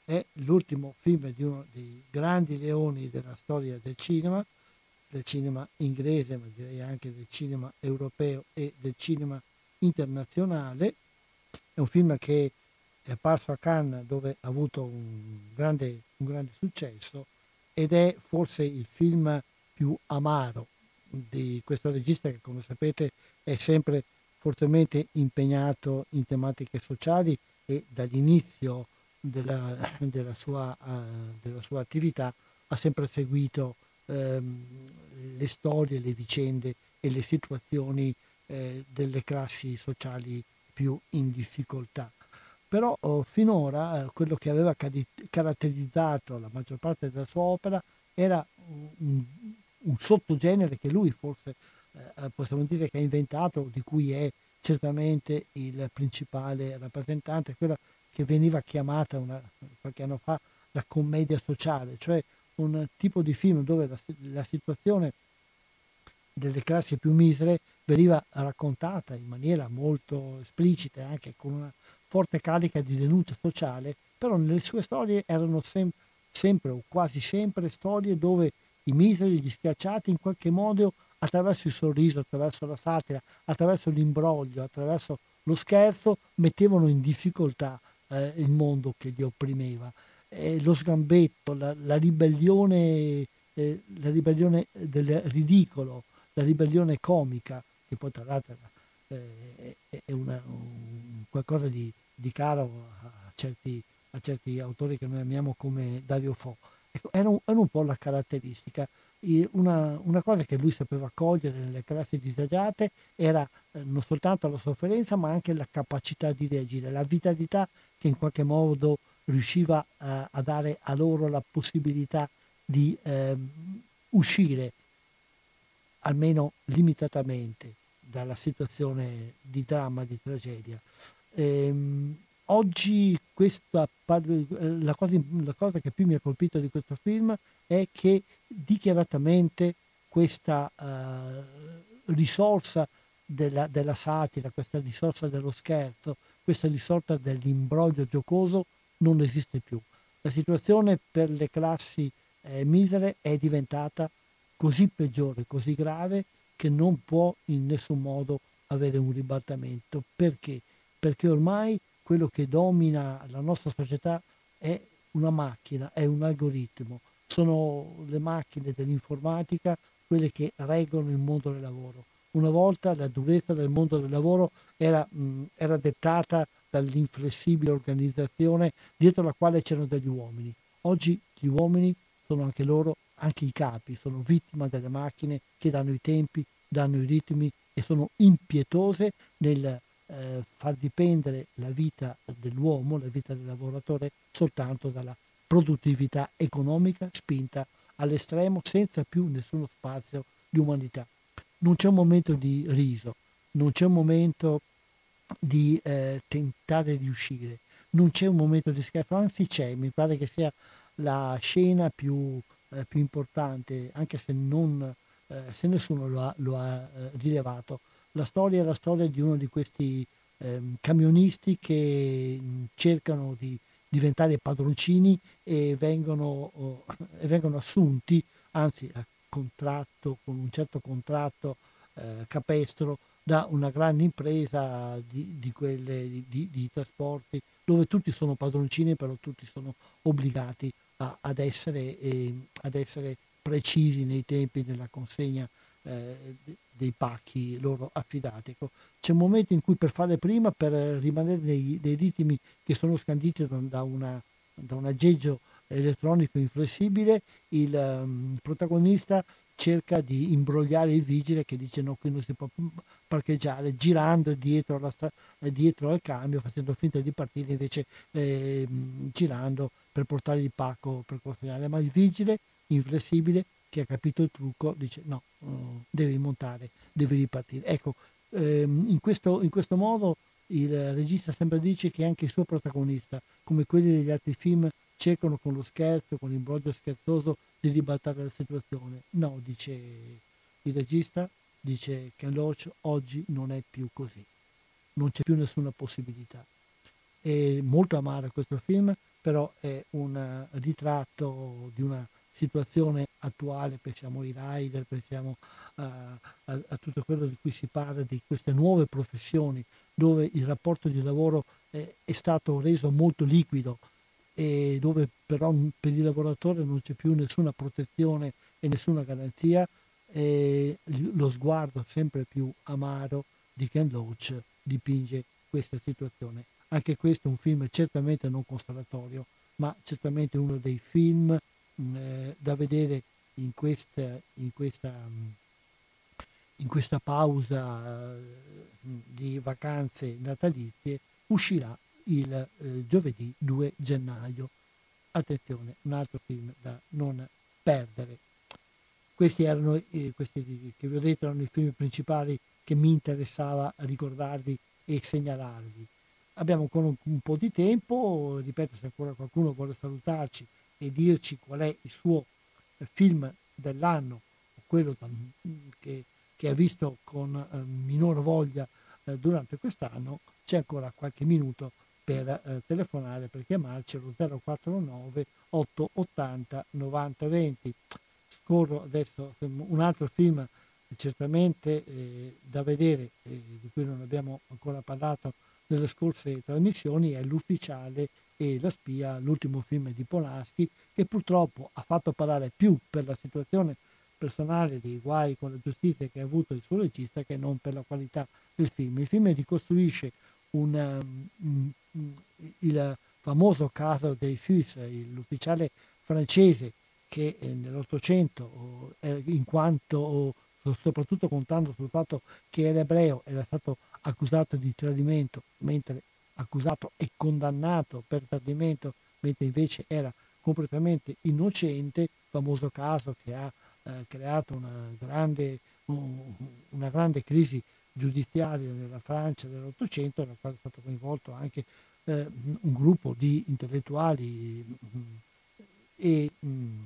È l'ultimo film di uno dei grandi leoni della storia del cinema, del cinema inglese, ma direi anche del cinema europeo e del cinema internazionale. È un film che è apparso a Cannes dove ha avuto un grande, un grande successo ed è forse il film più amaro di questo regista che come sapete è sempre fortemente impegnato in tematiche sociali e dall'inizio della, della, sua, uh, della sua, attività ha sempre seguito ehm, le storie, le vicende e le situazioni eh, delle classi sociali più in difficoltà. Però oh, finora eh, quello che aveva cari- caratterizzato la maggior parte della sua opera era un, un sottogenere che lui forse eh, possiamo dire che ha inventato, di cui è certamente il principale rappresentante, quella che veniva chiamata una, qualche anno fa la commedia sociale, cioè un tipo di film dove la, la situazione delle classi più misere veniva raccontata in maniera molto esplicita anche con una forte carica di denuncia sociale, però nelle sue storie erano sem- sempre o quasi sempre storie dove i miseri, gli schiacciati in qualche modo attraverso il sorriso, attraverso la satira, attraverso l'imbroglio, attraverso lo scherzo mettevano in difficoltà eh, il mondo che li opprimeva. Eh, lo sgambetto, la, la ribellione, eh, la ribellione del ridicolo, la ribellione comica, che poi tra l'altro eh, è una, un, qualcosa di, di caro a certi, a certi, autori che noi amiamo come Dario Fo. Ecco, era, un, era un po' la caratteristica. Una, una, cosa che lui sapeva cogliere nelle classi disagiate era eh, non soltanto la sofferenza ma anche la capacità di reagire, la vitalità che in qualche modo riusciva a, a dare a loro la possibilità di eh, uscire almeno limitatamente dalla situazione di dramma, di tragedia. Ehm, oggi questa, la, cosa, la cosa che più mi ha colpito di questo film che dichiaratamente questa uh, risorsa della, della, satira, questa risorsa dello scherzo, questa risorta dell'imbroglio giocoso non esiste più. La situazione per le classi eh, misere è diventata così peggiore, così grave, che non può in nessun modo avere un ribaltamento. Perché? Perché ormai quello che domina la nostra società è una macchina, è un algoritmo, sono le macchine dell'informatica quelle che reggono il mondo del lavoro. Una volta la durezza del mondo del lavoro era, mh, era dettata dall'inflessibile organizzazione dietro la quale c'erano degli uomini. Oggi gli uomini sono anche loro, anche i capi, sono vittima delle macchine che danno i tempi, danno i ritmi e sono impietose nel eh, far dipendere la vita dell'uomo, la vita del lavoratore, soltanto dalla produttività economica spinta all'estremo senza più nessuno spazio di umanità. Non c'è un momento di riso, non c'è un momento di eh, tentare di uscire, non c'è un momento di scherzo, anzi c'è, mi pare che sia la scena più, eh, più importante, anche se, non, eh, se nessuno lo ha, lo ha eh, rilevato. La storia è la storia di uno di questi ehm, camionisti che mh, cercano di diventare padroncini e vengono, oh, e vengono assunti, anzi a contratto, con un certo contratto eh, capestro, da una grande impresa di, di quelle di, di, trasporti dove tutti sono padroncini però tutti sono obbligati a, ad, essere, eh, ad, essere, precisi nei tempi della consegna eh, dei pacchi loro affidati. Ecco, c'è un momento in cui per fare prima, per rimanere nei, nei ritmi che sono scanditi da, una, da un aggeggio elettronico inflessibile, il um, protagonista cerca di imbrogliare il vigile che dice no, qui non si può parcheggiare, girando dietro, alla, dietro al cambio, facendo finta di partire, invece eh, girando per portare il pacco per consegnare. Ma il vigile inflessibile che ha capito il trucco dice no, uh, devi montare, devi ripartire. Ecco, in, questo, in questo modo il regista sempre dice che anche il suo protagonista, come quelli degli altri film, cercano con lo scherzo, con l'imbroglio scherzoso di ribaltare la situazione. No, dice il regista, dice che Loach oggi non è più così, non c'è più nessuna possibilità. È molto amaro questo film, però è un ritratto di una situazione attuale, pensiamo ai rider, pensiamo a, a, a, tutto quello di cui si parla, di queste nuove professioni dove il rapporto di lavoro è, è stato reso molto liquido e dove però per il lavoratore non c'è più nessuna protezione e nessuna garanzia, e lo sguardo sempre più amaro di Ken Loach dipinge questa situazione. Anche questo è un film certamente non consolatorio, ma certamente uno dei film eh, da vedere in questa, in questa, in questa pausa eh, di vacanze natalizie uscirà il eh, giovedì 2 gennaio. Attenzione, un altro film da non perdere. Questi erano, eh, questi che vi ho detto, erano i film principali che mi interessava ricordarvi e segnalarvi. Abbiamo ancora un, un po' di tempo, ripeto, se ancora qualcuno vuole salutarci e dirci qual è il suo film dell'anno, quello che, che ha visto con eh, minor voglia eh, durante quest'anno, c'è ancora qualche minuto per eh, telefonare, per chiamarci allo 049 880 9020. Scorro adesso un altro film certamente eh, da vedere, eh, di cui non abbiamo ancora parlato nelle scorse trasmissioni, è L'Ufficiale e La spia, l'ultimo film di Polanski, che purtroppo ha fatto parlare più per la situazione personale dei guai con la giustizia che ha avuto il suo regista che non per la qualità del film. Il film ricostruisce un, um, il famoso caso dei Fus, l'ufficiale francese che eh, nell'Ottocento, eh, in quanto soprattutto contando sul fatto che era ebreo, era stato accusato di tradimento, mentre accusato e condannato per tradimento, mentre invece era completamente innocente, famoso caso che ha eh, creato una grande, un, una grande crisi giudiziaria nella Francia dell'Ottocento, nella quale è stato coinvolto anche eh, un gruppo di intellettuali e mh, mm,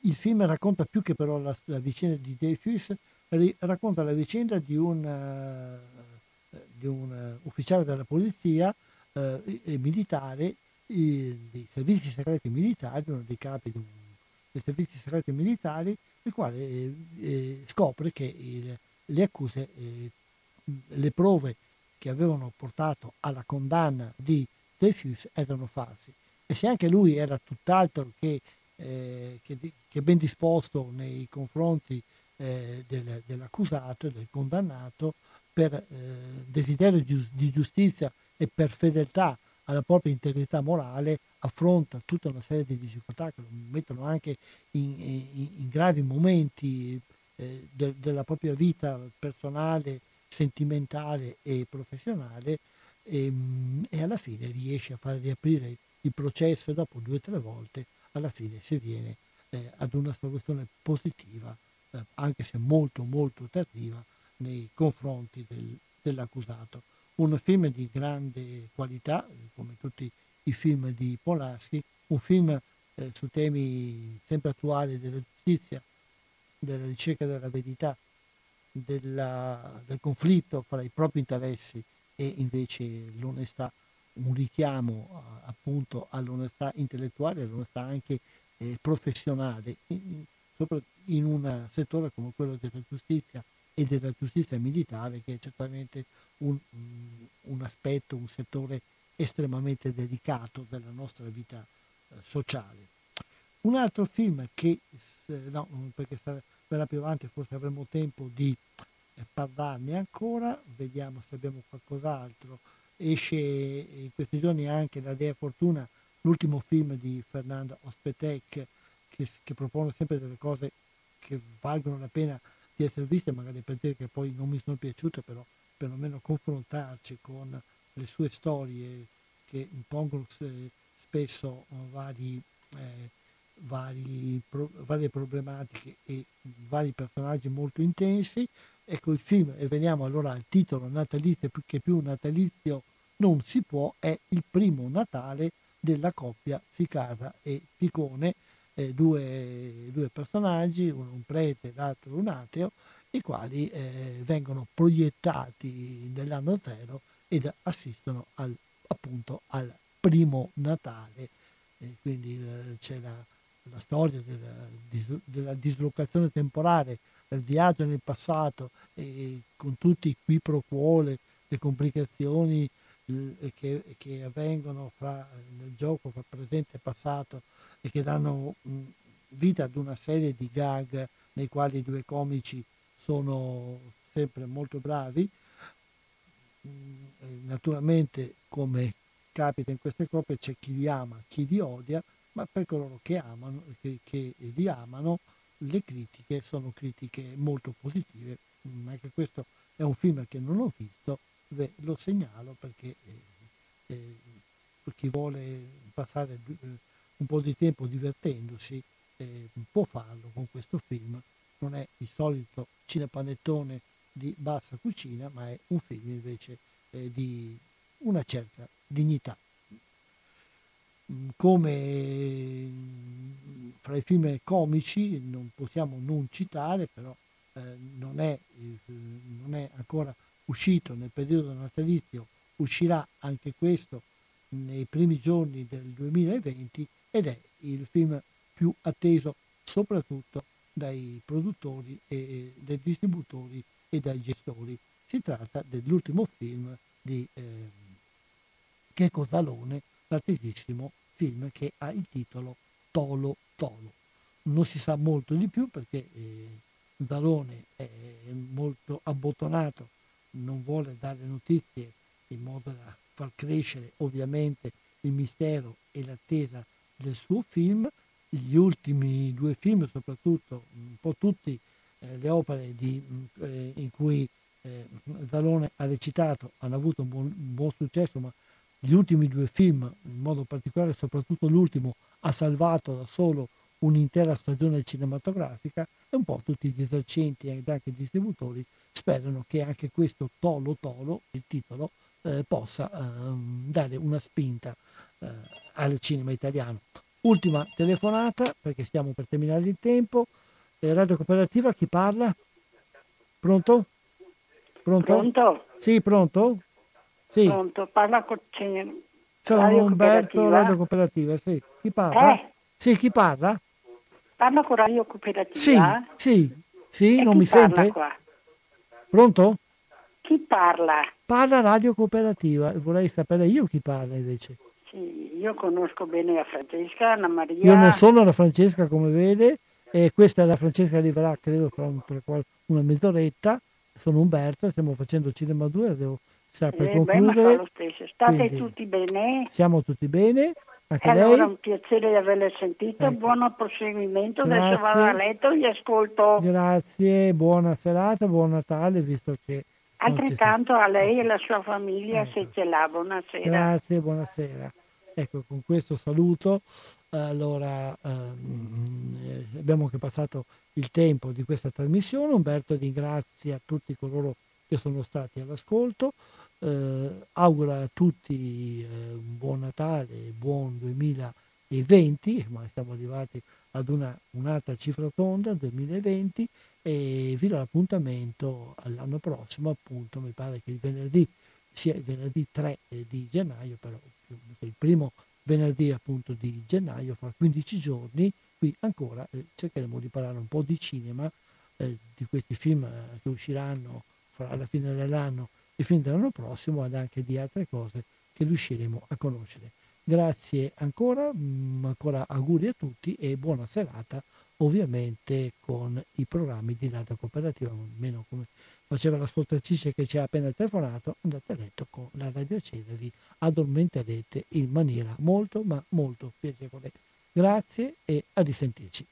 il film racconta più che però la, la vicenda di Dreyfus, racconta la vicenda di un, uh, di un uh, ufficiale della polizia uh, e, militare, i, dei servizi segreti militari, uno dei capi un, dei servizi segreti militari, il quale eh, eh, scopre che il, le accuse, eh, le prove che avevano portato alla condanna di Dreyfus erano falsi. E se anche lui era tutt'altro che, eh, che, che ben disposto nei confronti eh, del, dell'accusato, del condannato, per eh, desiderio di giustizia e per fedeltà alla propria integrità morale, affronta tutta una serie di difficoltà che lo mettono anche in, in, in gravi momenti eh, de, della propria vita personale, sentimentale e professionale e, ehm, e, alla fine riesce a far riaprire il processo e dopo due o tre volte alla fine si viene eh, ad una soluzione positiva, eh, anche se molto molto tardiva, nei confronti del, dell'accusato. Un film di grande qualità, come tutti i film di Polanski, un film eh, su temi sempre attuali della giustizia, della ricerca della verità, della, del conflitto fra i propri interessi e invece l'onestà, un richiamo appunto all'onestà intellettuale, all'onestà anche eh, professionale, in, in un settore come quello della giustizia e della giustizia militare che è certamente un, un aspetto, un settore estremamente delicato della nostra vita eh, sociale. Un altro film che, no, perché verrà più avanti forse avremo tempo di eh, parlarne ancora, vediamo se abbiamo qualcos'altro. Esce in questi giorni anche La Dea Fortuna, l'ultimo film di Fernando Ospetek, che, che propone sempre delle cose che valgono la pena di essere viste, magari per dire che poi non mi sono piaciute, però perlomeno confrontarci con le sue storie che impongono spesso vari, eh, vari pro, varie problematiche e vari personaggi molto intensi. Ecco il film, e veniamo allora al titolo natalizio, che più natalizio non si può, è il primo Natale della coppia Ficarra e Picone, eh, due, due, personaggi, uno un prete e l'altro un ateo, i quali eh, vengono proiettati nell'anno zero ed assistono al, appunto al primo Natale. E quindi eh, c'è la, la storia della, della, dislocazione temporale, del viaggio nel passato e con tutti i qui pro quo, le, le complicazioni che, che, avvengono fra, nel gioco fra presente e passato e che danno vita ad una serie di gag nei quali i due comici sono sempre molto bravi. Naturalmente, come capita in queste coppie, c'è chi li ama, chi li odia, ma per coloro che amano, che, che li amano, le critiche sono critiche molto positive. Anche questo è un film che non ho visto, beh, lo segnalo perché eh, eh, per chi vuole passare eh, un po' di tempo divertendosi, eh, può farlo con questo film. Non è il solito cinepanettone di bassa cucina, ma è un film invece eh, di una certa dignità. Come mm, fra i film comici non possiamo non citare, però eh, non, è, non è ancora uscito nel periodo natalizio, uscirà anche questo nei primi giorni del 2020 ed è il film più atteso soprattutto dai produttori, e, dai distributori e dai gestori. Si tratta dell'ultimo film di eh, Checo Zalone, l'attesissimo film che ha il titolo Tolo Tolo. Non si sa molto di più perché eh, Zalone è molto abbottonato, non vuole dare notizie in modo da far crescere ovviamente il mistero e l'attesa del suo film, gli ultimi due film soprattutto, un po' tutti eh, le opere di, eh, in cui eh, Zalone ha recitato hanno avuto un buon, un buon, successo, ma gli ultimi due film, in modo particolare soprattutto l'ultimo, ha salvato da solo un'intera stagione cinematografica e un po' tutti gli esercenti ed anche i distributori sperano che anche questo Tolo Tolo, il titolo, eh, possa ehm, dare una spinta eh, al cinema italiano. Ultima telefonata, perché stiamo per terminare il tempo. Eh, Radio Cooperativa, chi parla? Pronto? Pronto? Pronto? Sì, pronto? Sì. Pronto, parla con Sono Radio Umberto, Cooperativa? Radio Cooperativa, sì. Chi parla? Eh? Sì, chi parla? Parla con Radio Sì, Cooperativa? sì, sì, E non mi sente? qua? Pronto? Chi parla? Parla Radio Cooperativa, vorrei sapere io chi parla invece. Sì, io conosco bene la Francesca, Anna Maria. Io non sono la Francesca come vede, e questa è la Francesca arriverà credo un- tra qual- una mezz'oretta. Sono Umberto, stiamo facendo Cinema 2, devo stare per Eh, beh, concludere. stesso. State Quindi, tutti bene? Siamo tutti bene, anche allora lei. un piacere di averle sentito, Ecco. buon proseguimento, adesso Grazie. vado a letto e vi ascolto. Grazie, buona serata, buon Natale, visto che... Altrettanto a lei e alla sua famiglia se ce l'ha, buonasera. Grazie, buonasera. Ecco, con questo saluto, allora ehm, eh, abbiamo anche passato il tempo di questa trasmissione. Umberto ringrazia tutti coloro che sono stati all'ascolto, eh, augura a tutti eh, un buon Natale, buon 2020, ma siamo arrivati ad una, un'altra cifra tonda, 2020, e vi do l'appuntamento all'anno prossimo, appunto, mi pare che il venerdì sia il venerdì 3 di gennaio, però il primo venerdì appunto di gennaio, fra 15 giorni, qui ancora eh, cercheremo di parlare un po' di cinema, eh, di questi film eh, che usciranno fra alla fine dell'anno e fin dell'anno prossimo, ed anche di altre cose che riusciremo a conoscere. Grazie ancora, mm, ancora auguri a tutti e buona serata, ovviamente con i programmi di Radio Cooperativa, almeno come faceva l'ascoltatrice che ci ha appena telefonato, andate a letto con la radio accesa, vi addormenterete in maniera molto ma molto piacevole. Grazie e a risentirci.